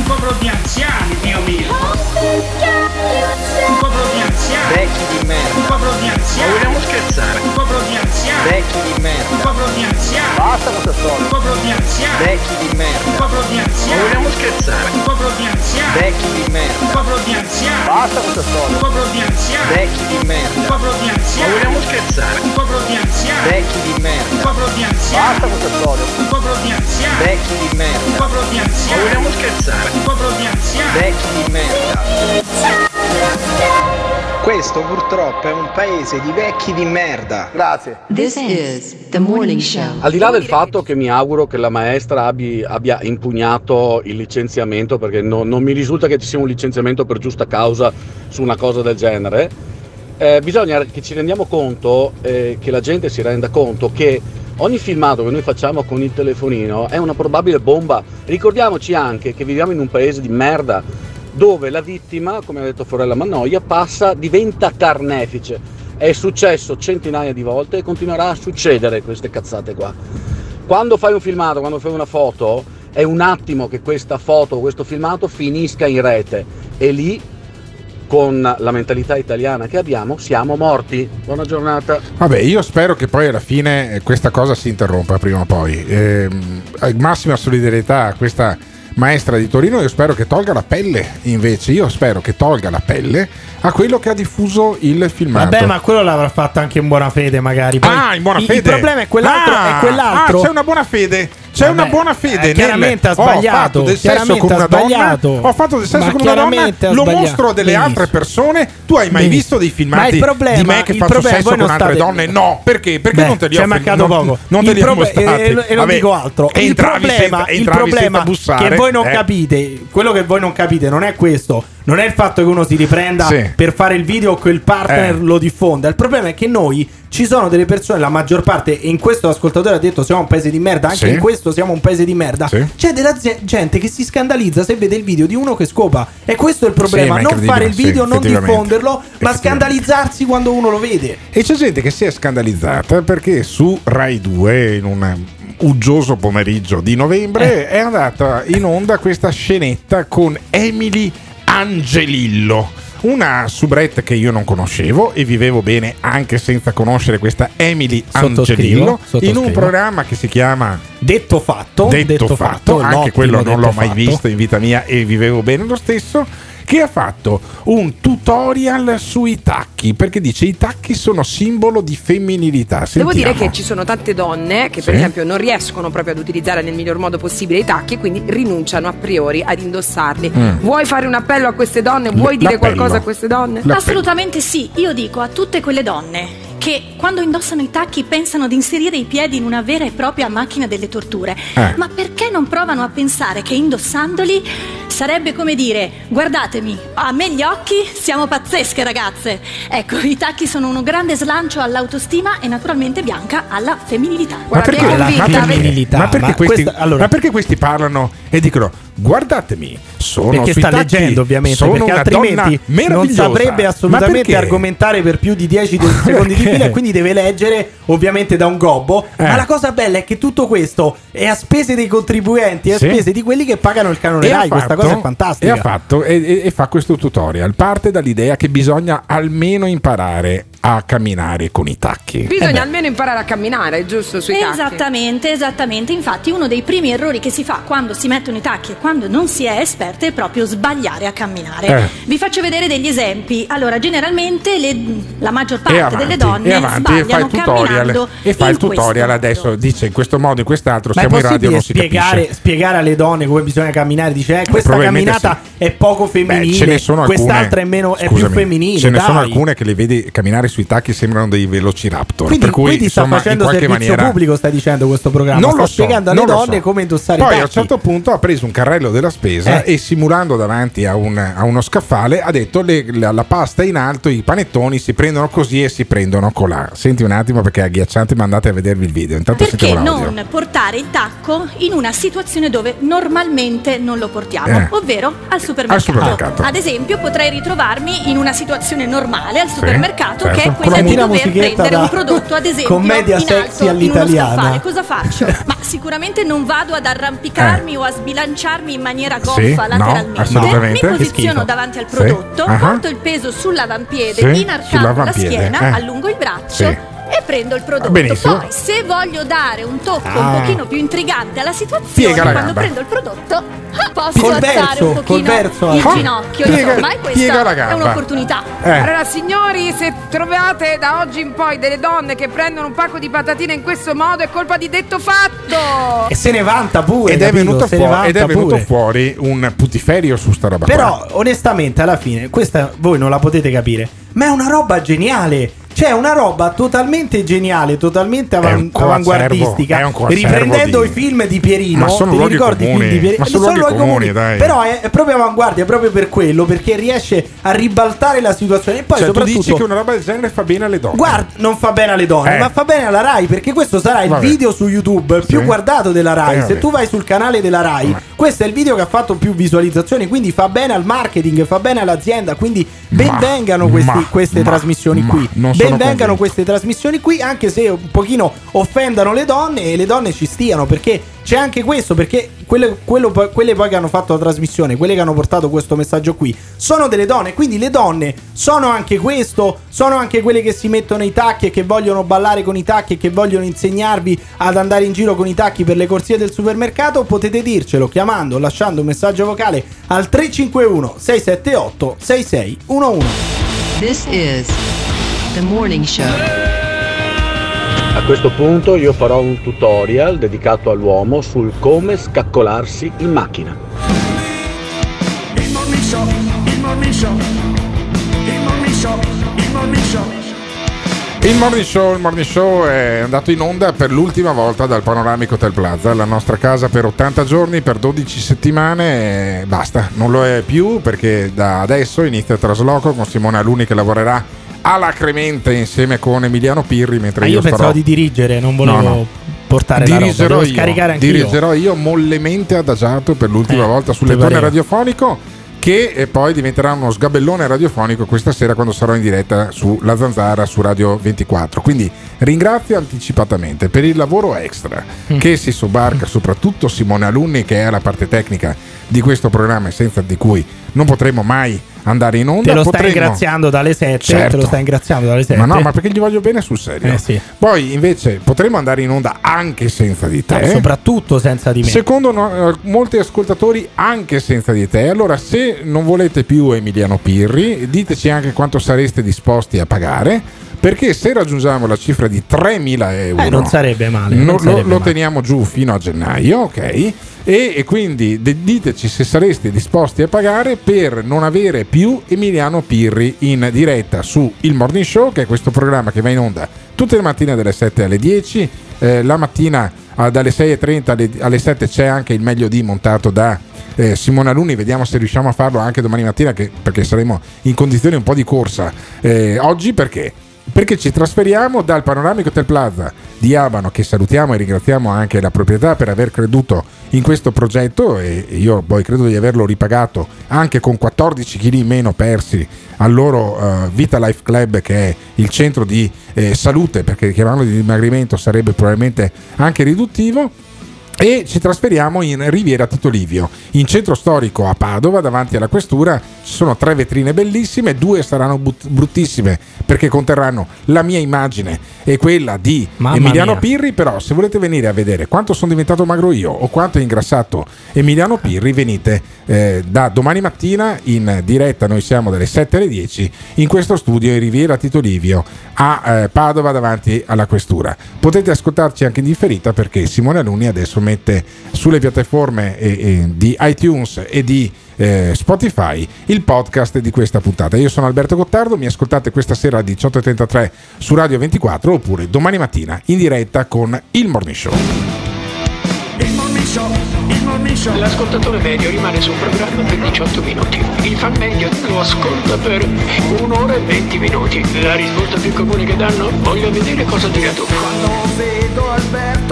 Un popolo di anziani, Dio mio. Un popolo di anziani. Vecchi di merda. Un popolo di anziani. Vogliamo scherzare? Un popolo di anziani. Vecchi di merda. Un popolo di anziani. Basta questa storia. Un popolo di anziani. Vecchi di merda. Un popolo di anziani. Vogliamo scherzare? Un popolo di anziani. Vecchi di merda. Un popolo di anziani. Basta questa storia. Un popolo di anziani. Vecchi di merda. Un popolo di anziani. Vogliamo scherzare? Un popolo di anziani. Vecchi di merda. Un popolo di anziani. Basta questa storia. Un popolo di anziani. Vecchi di merda. Un popolo di anziani. vogliamo scherzare? Un popolo di anziani. Vecchi di merda. Questo purtroppo è un paese di vecchi di merda. Grazie. This is the morning show. Al di là del fatto che mi auguro che la maestra abbi- abbia impugnato il licenziamento, perché no- non mi risulta che ci sia un licenziamento per giusta causa su una cosa del genere, eh, bisogna che ci rendiamo conto, eh, che la gente si renda conto che ogni filmato che noi facciamo con il telefonino è una probabile bomba. Ricordiamoci anche che viviamo in un paese di merda dove la vittima, come ha detto Forella Mannoia, passa, diventa carnefice. È successo centinaia di volte e continuerà a succedere queste cazzate qua. Quando fai un filmato, quando fai una foto, è un attimo che questa foto, questo filmato finisca in rete e lì con la mentalità italiana che abbiamo siamo morti. Buona giornata. Vabbè, io spero che poi alla fine eh, questa cosa si interrompa prima o poi. Ehm, eh, massima solidarietà a questa maestra di Torino. Io spero che tolga la pelle invece. Io spero che tolga la pelle a quello che ha diffuso il filmato. Vabbè, ma quello l'avrà fatto anche in buona fede, magari. Poi ah, in buona il- fede. Il problema è quell'altro. Ah, è quell'altro. ah, c'è una buona fede. C'è Vabbè, una buona fede. eh, nel- chiaramente ha Ho sbagliato, fatto del sesso con una donna. Ho fatto del sesso con una donna. Lo mostro a delle altre persone. Tu hai mai visto dei Ma filmati il problema- di me che il faccio problema- sesso con altre donne? No, perché? Perché non te li ho è mancato poco. Non te li ho mostrati. e, non dico altro. Il problema, bussare, che voi non eh. capite, quello che voi non capite non è questo. Non è il fatto che uno si riprenda Sì. per fare il video o che il partner Eh. lo diffonda. Il problema è che noi ci sono delle persone, la maggior parte, e in questo l'ascoltatore ha detto siamo un paese di merda, anche Sì. in questo siamo un paese di merda. Sì. C'è della gente che si scandalizza se vede il video di uno che scopa. E questo è il problema. ma è non fare il video, non diffonderlo, ma scandalizzarsi quando uno lo vede. E c'è gente che si è scandalizzata perché su Rai 2 in un uggioso pomeriggio di novembre è andata in onda questa scenetta con Emily Angelillo. Una soubrette che io non conoscevo e vivevo bene anche senza conoscere questa Emily Angelillo in un programma che si chiama Detto fatto, Detto, detto fatto, fatto, anche quello non l'ho mai fatto. visto in vita mia e vivevo bene lo stesso. Che ha fatto un tutorial sui tacchi perché dice i tacchi sono simbolo di femminilità. Devo dire Sentiamo. che ci sono tante donne che, per Sì. esempio, non riescono proprio ad utilizzare nel miglior modo possibile i tacchi e quindi rinunciano a priori ad indossarli. Mm. Vuoi fare un appello a queste donne? Vuoi dire L'appello. qualcosa a queste donne? L'appello. Assolutamente sì, io dico a tutte quelle donne che quando indossano i tacchi pensano di inserire i piedi in una vera e propria macchina delle torture. Eh. Ma perché non provano a pensare che indossandoli sarebbe come dire guardatemi, a me gli occhi siamo pazzesche ragazze. Ecco, i tacchi sono uno grande slancio all'autostima e naturalmente Bianca alla femminilità. Ma perché, la ma femminilità, ma perché ma questi, questa- allora- ma perché questi parlano e dicono guardatemi, sono perché sui sta tacchi, leggendo ovviamente sono perché altrimenti non meravigliosa." saprebbe assolutamente argomentare per più di 10 de- secondi di fila e quindi deve leggere ovviamente da un gobbo Eh. ma la cosa bella è che tutto questo è a spese dei contribuenti è a Sì. spese di quelli che pagano il canone E Rai questa fatto- cosa è fantastica E ha fatto e, e- e fa questo tutorial. Parte dall'idea che bisogna almeno imparare a camminare con i tacchi. Bisogna almeno imparare a camminare, giusto? Sui tacchi. Esattamente, esattamente. Infatti uno dei primi errori che si fa quando si mettono i tacchi e quando non si è esperti è proprio sbagliare a camminare. Eh. Vi faccio vedere degli esempi. Allora, generalmente le- la maggior E parte avanti, delle donne e avanti e fa sbagliano il tutorial camminando e fa il tutorial adesso dice in questo modo in quest'altro ma siamo in radio non si spiegare, capisce spiegare alle donne come bisogna camminare dice eh, questa camminata è poco Beh, femminile ce ne sono alcune, quest'altra è, meno, è più femminile Ce ne sono dai. alcune che le vedi camminare sui tacchi sembrano dei velociraptor. Quindi, per cui, quindi sta insomma, facendo in qualche servizio maniera. pubblico, stai dicendo questo programma. Non sta lo so, spiegando alle donne so. come indossare Poi a un certo punto ha preso un carrello della spesa Eh. e simulando davanti a, un- a uno scaffale ha detto le- la, la pasta in alto, i panettoni si prendono così e si prendono colà. Senti un attimo perché è agghiacciante, ma andate a vedervi il video. Intanto Perché non portare il tacco in una situazione dove normalmente non lo portiamo, Eh. ovvero al supermercato. Al supermercato. Ad esempio, potrei ritrovarmi in una situazione normale al Sì, supermercato certo. che è quella la di dover prendere da un prodotto, ad esempio, commedia in alto in uno all'italiana. scaffale. Cosa faccio? Ma sicuramente non vado ad arrampicarmi o a sbilanciarmi in maniera goffa. Sì, no, lateralmente. assolutamente. Mi posiziono davanti al Sì. prodotto, Ah. porto il peso sull'avampiede, Sì, inarcando la sull'avampiede, schiena, eh. allungo il braccio. E prendo il prodotto. Benissimo. Poi, se voglio dare un tocco Ah. un pochino più intrigante alla situazione, quando gamba. prendo il prodotto, ah, posso Col alzare verso, un pochino verso, il ah. ginocchio. Piega- insomma, e questa è gamba. un'opportunità. Eh. Allora, signori, se trovate da oggi in poi delle donne che prendono un pacco di patatine in questo modo, è colpa di detto fatto. E se ne vanta pure. Ed è, venuto fuori, ed è venuto pure. fuori un putiferio su sta roba qua. Però, onestamente, alla fine, questa voi non la potete capire. Ma è una roba geniale. Cioè, una roba totalmente geniale, totalmente avan- coacervo, avanguardistica. riprendendo di- i film di Pierino. Luoghi ricordi i film comuni, di Pierino? ma sono Sono luoghi comuni, dai. Però è, è proprio avanguardia, proprio per quello, perché riesce a ribaltare la situazione. E poi, cioè, tu soprattutto. dici che una roba del genere fa bene alle donne. Guarda, non fa bene alle donne, Eh. ma fa bene alla Rai perché questo sarà il Vabbè. video su YouTube più Sì. guardato della Rai. Eh, Se vabbè. tu vai sul canale della Rai, questo è il video che ha fatto più visualizzazioni, quindi fa bene al marketing, fa bene all'azienda, quindi ben Ma- vengano questi- ma- queste ma- trasmissioni qui. non Ben sono vengano convinto. queste trasmissioni qui, anche se un pochino offendano le donne e le donne ci stiano, perché c'è anche questo, perché quelle, quello poi- quelle poi che hanno fatto la trasmissione, quelle che hanno portato questo messaggio qui, sono delle donne, quindi le donne sono anche questo, sono anche quelle che si mettono i tacchi e che vogliono ballare con i tacchi e che vogliono insegnarvi ad andare in giro con i tacchi per le corsie del supermercato, potete dircelo chiamando, lasciando un messaggio vocale al 351 678 6611. This is the morning show. A questo punto io farò un tutorial dedicato all'uomo sul come scaccolarsi in macchina. Il morning show, il morning show, il morning show, il morning show. Il morning, show, il morning show è andato in onda per l'ultima volta dal Panoramico Hotel Plaza, la nostra casa per 80 giorni, per 12 settimane e basta, non lo è più perché da adesso inizia il trasloco con Simone Aluni che lavorerà alacremente insieme con Emiliano Pirri mentre Ma io, io pensavo starò di dirigere, non volevo No, no. portare la roba, dirigerò devo io, scaricare anch'io. dirigerò io mollemente adagiato per l'ultima Eh, volta sul radiofonico che eh, poi diventerà uno sgabellone radiofonico questa sera quando sarò in diretta sulla Zanzara su Radio 24 quindi ringrazio anticipatamente per il lavoro extra Mm. che si sobbarca soprattutto Simone Alunni che è la parte tecnica di questo programma e senza di cui non potremo mai andare in onda Te lo stai Potremmo- ringraziando dalle 7, te Certo. lo stai ringraziando dalle 7. ma no, ma perché gli voglio bene sul serio. Eh, sì. Poi invece potremmo andare in onda anche senza di te. No, soprattutto senza di me. Secondo no- eh, molti ascoltatori anche senza di te. Allora, se non volete più Emiliano Pirri, diteci anche quanto sareste disposti a pagare. perché se raggiungiamo la cifra di 3.000 euro, Eh, non sarebbe male, non no- lo, sarebbe lo male. teniamo giù fino a gennaio, ok? E, e quindi de- diteci se sareste disposti a pagare per non avere più Emiliano Pirri in diretta su Il Morning Show, che è questo programma che va in onda tutte le mattine dalle 7 alle 10. Eh, la mattina ah, dalle 6.30 alle, alle 7 c'è anche il meglio di montato da eh, Simona Luni. Vediamo se riusciamo a farlo anche domani mattina, che- perché saremo in condizioni un po' di corsa. Eh, oggi perché? Perché ci trasferiamo dal Panoramico Hotel Plaza di Abano, che salutiamo e ringraziamo anche la proprietà per aver creduto in questo progetto e io poi credo di averlo ripagato anche con 14 kg in meno persi al loro eh, Vita Life Club che è il centro di eh, salute perché chiamarlo di dimagrimento sarebbe probabilmente anche riduttivo e ci trasferiamo in Riviera Tito Livio, in centro storico a Padova, davanti alla questura. Ci sono tre vetrine bellissime, due saranno but- bruttissime perché conterranno la mia immagine e quella di Mamma Emiliano mia. Pirri. Però, se volete venire a vedere quanto sono diventato magro io o quanto è ingrassato Emiliano Pirri, venite eh, da domani mattina in diretta. Noi siamo dalle 7 alle 10 in questo studio in Riviera Tito Livio a eh, Padova, davanti alla questura. Potete ascoltarci anche in differita perché Simone Aluni adesso mette sulle piattaforme eh, eh, di iTunes e di eh, Spotify il podcast di questa puntata. Io sono Alberto Gottardo, mi ascoltate questa sera alle 18.33 su Radio 24 oppure domani mattina in diretta con il Morning Show. Il morning show, il morning show. L'ascoltatore medio rimane sul programma per 18 minuti. Il fan medio lo ascolta per un'ora e 20 minuti. La risposta più comune che danno? Voglio vedere cosa dirà tu. Quando vedo Alberto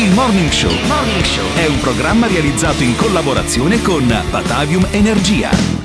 il morning show. Il Morning Show è un programma realizzato in collaborazione con Batavium Energia.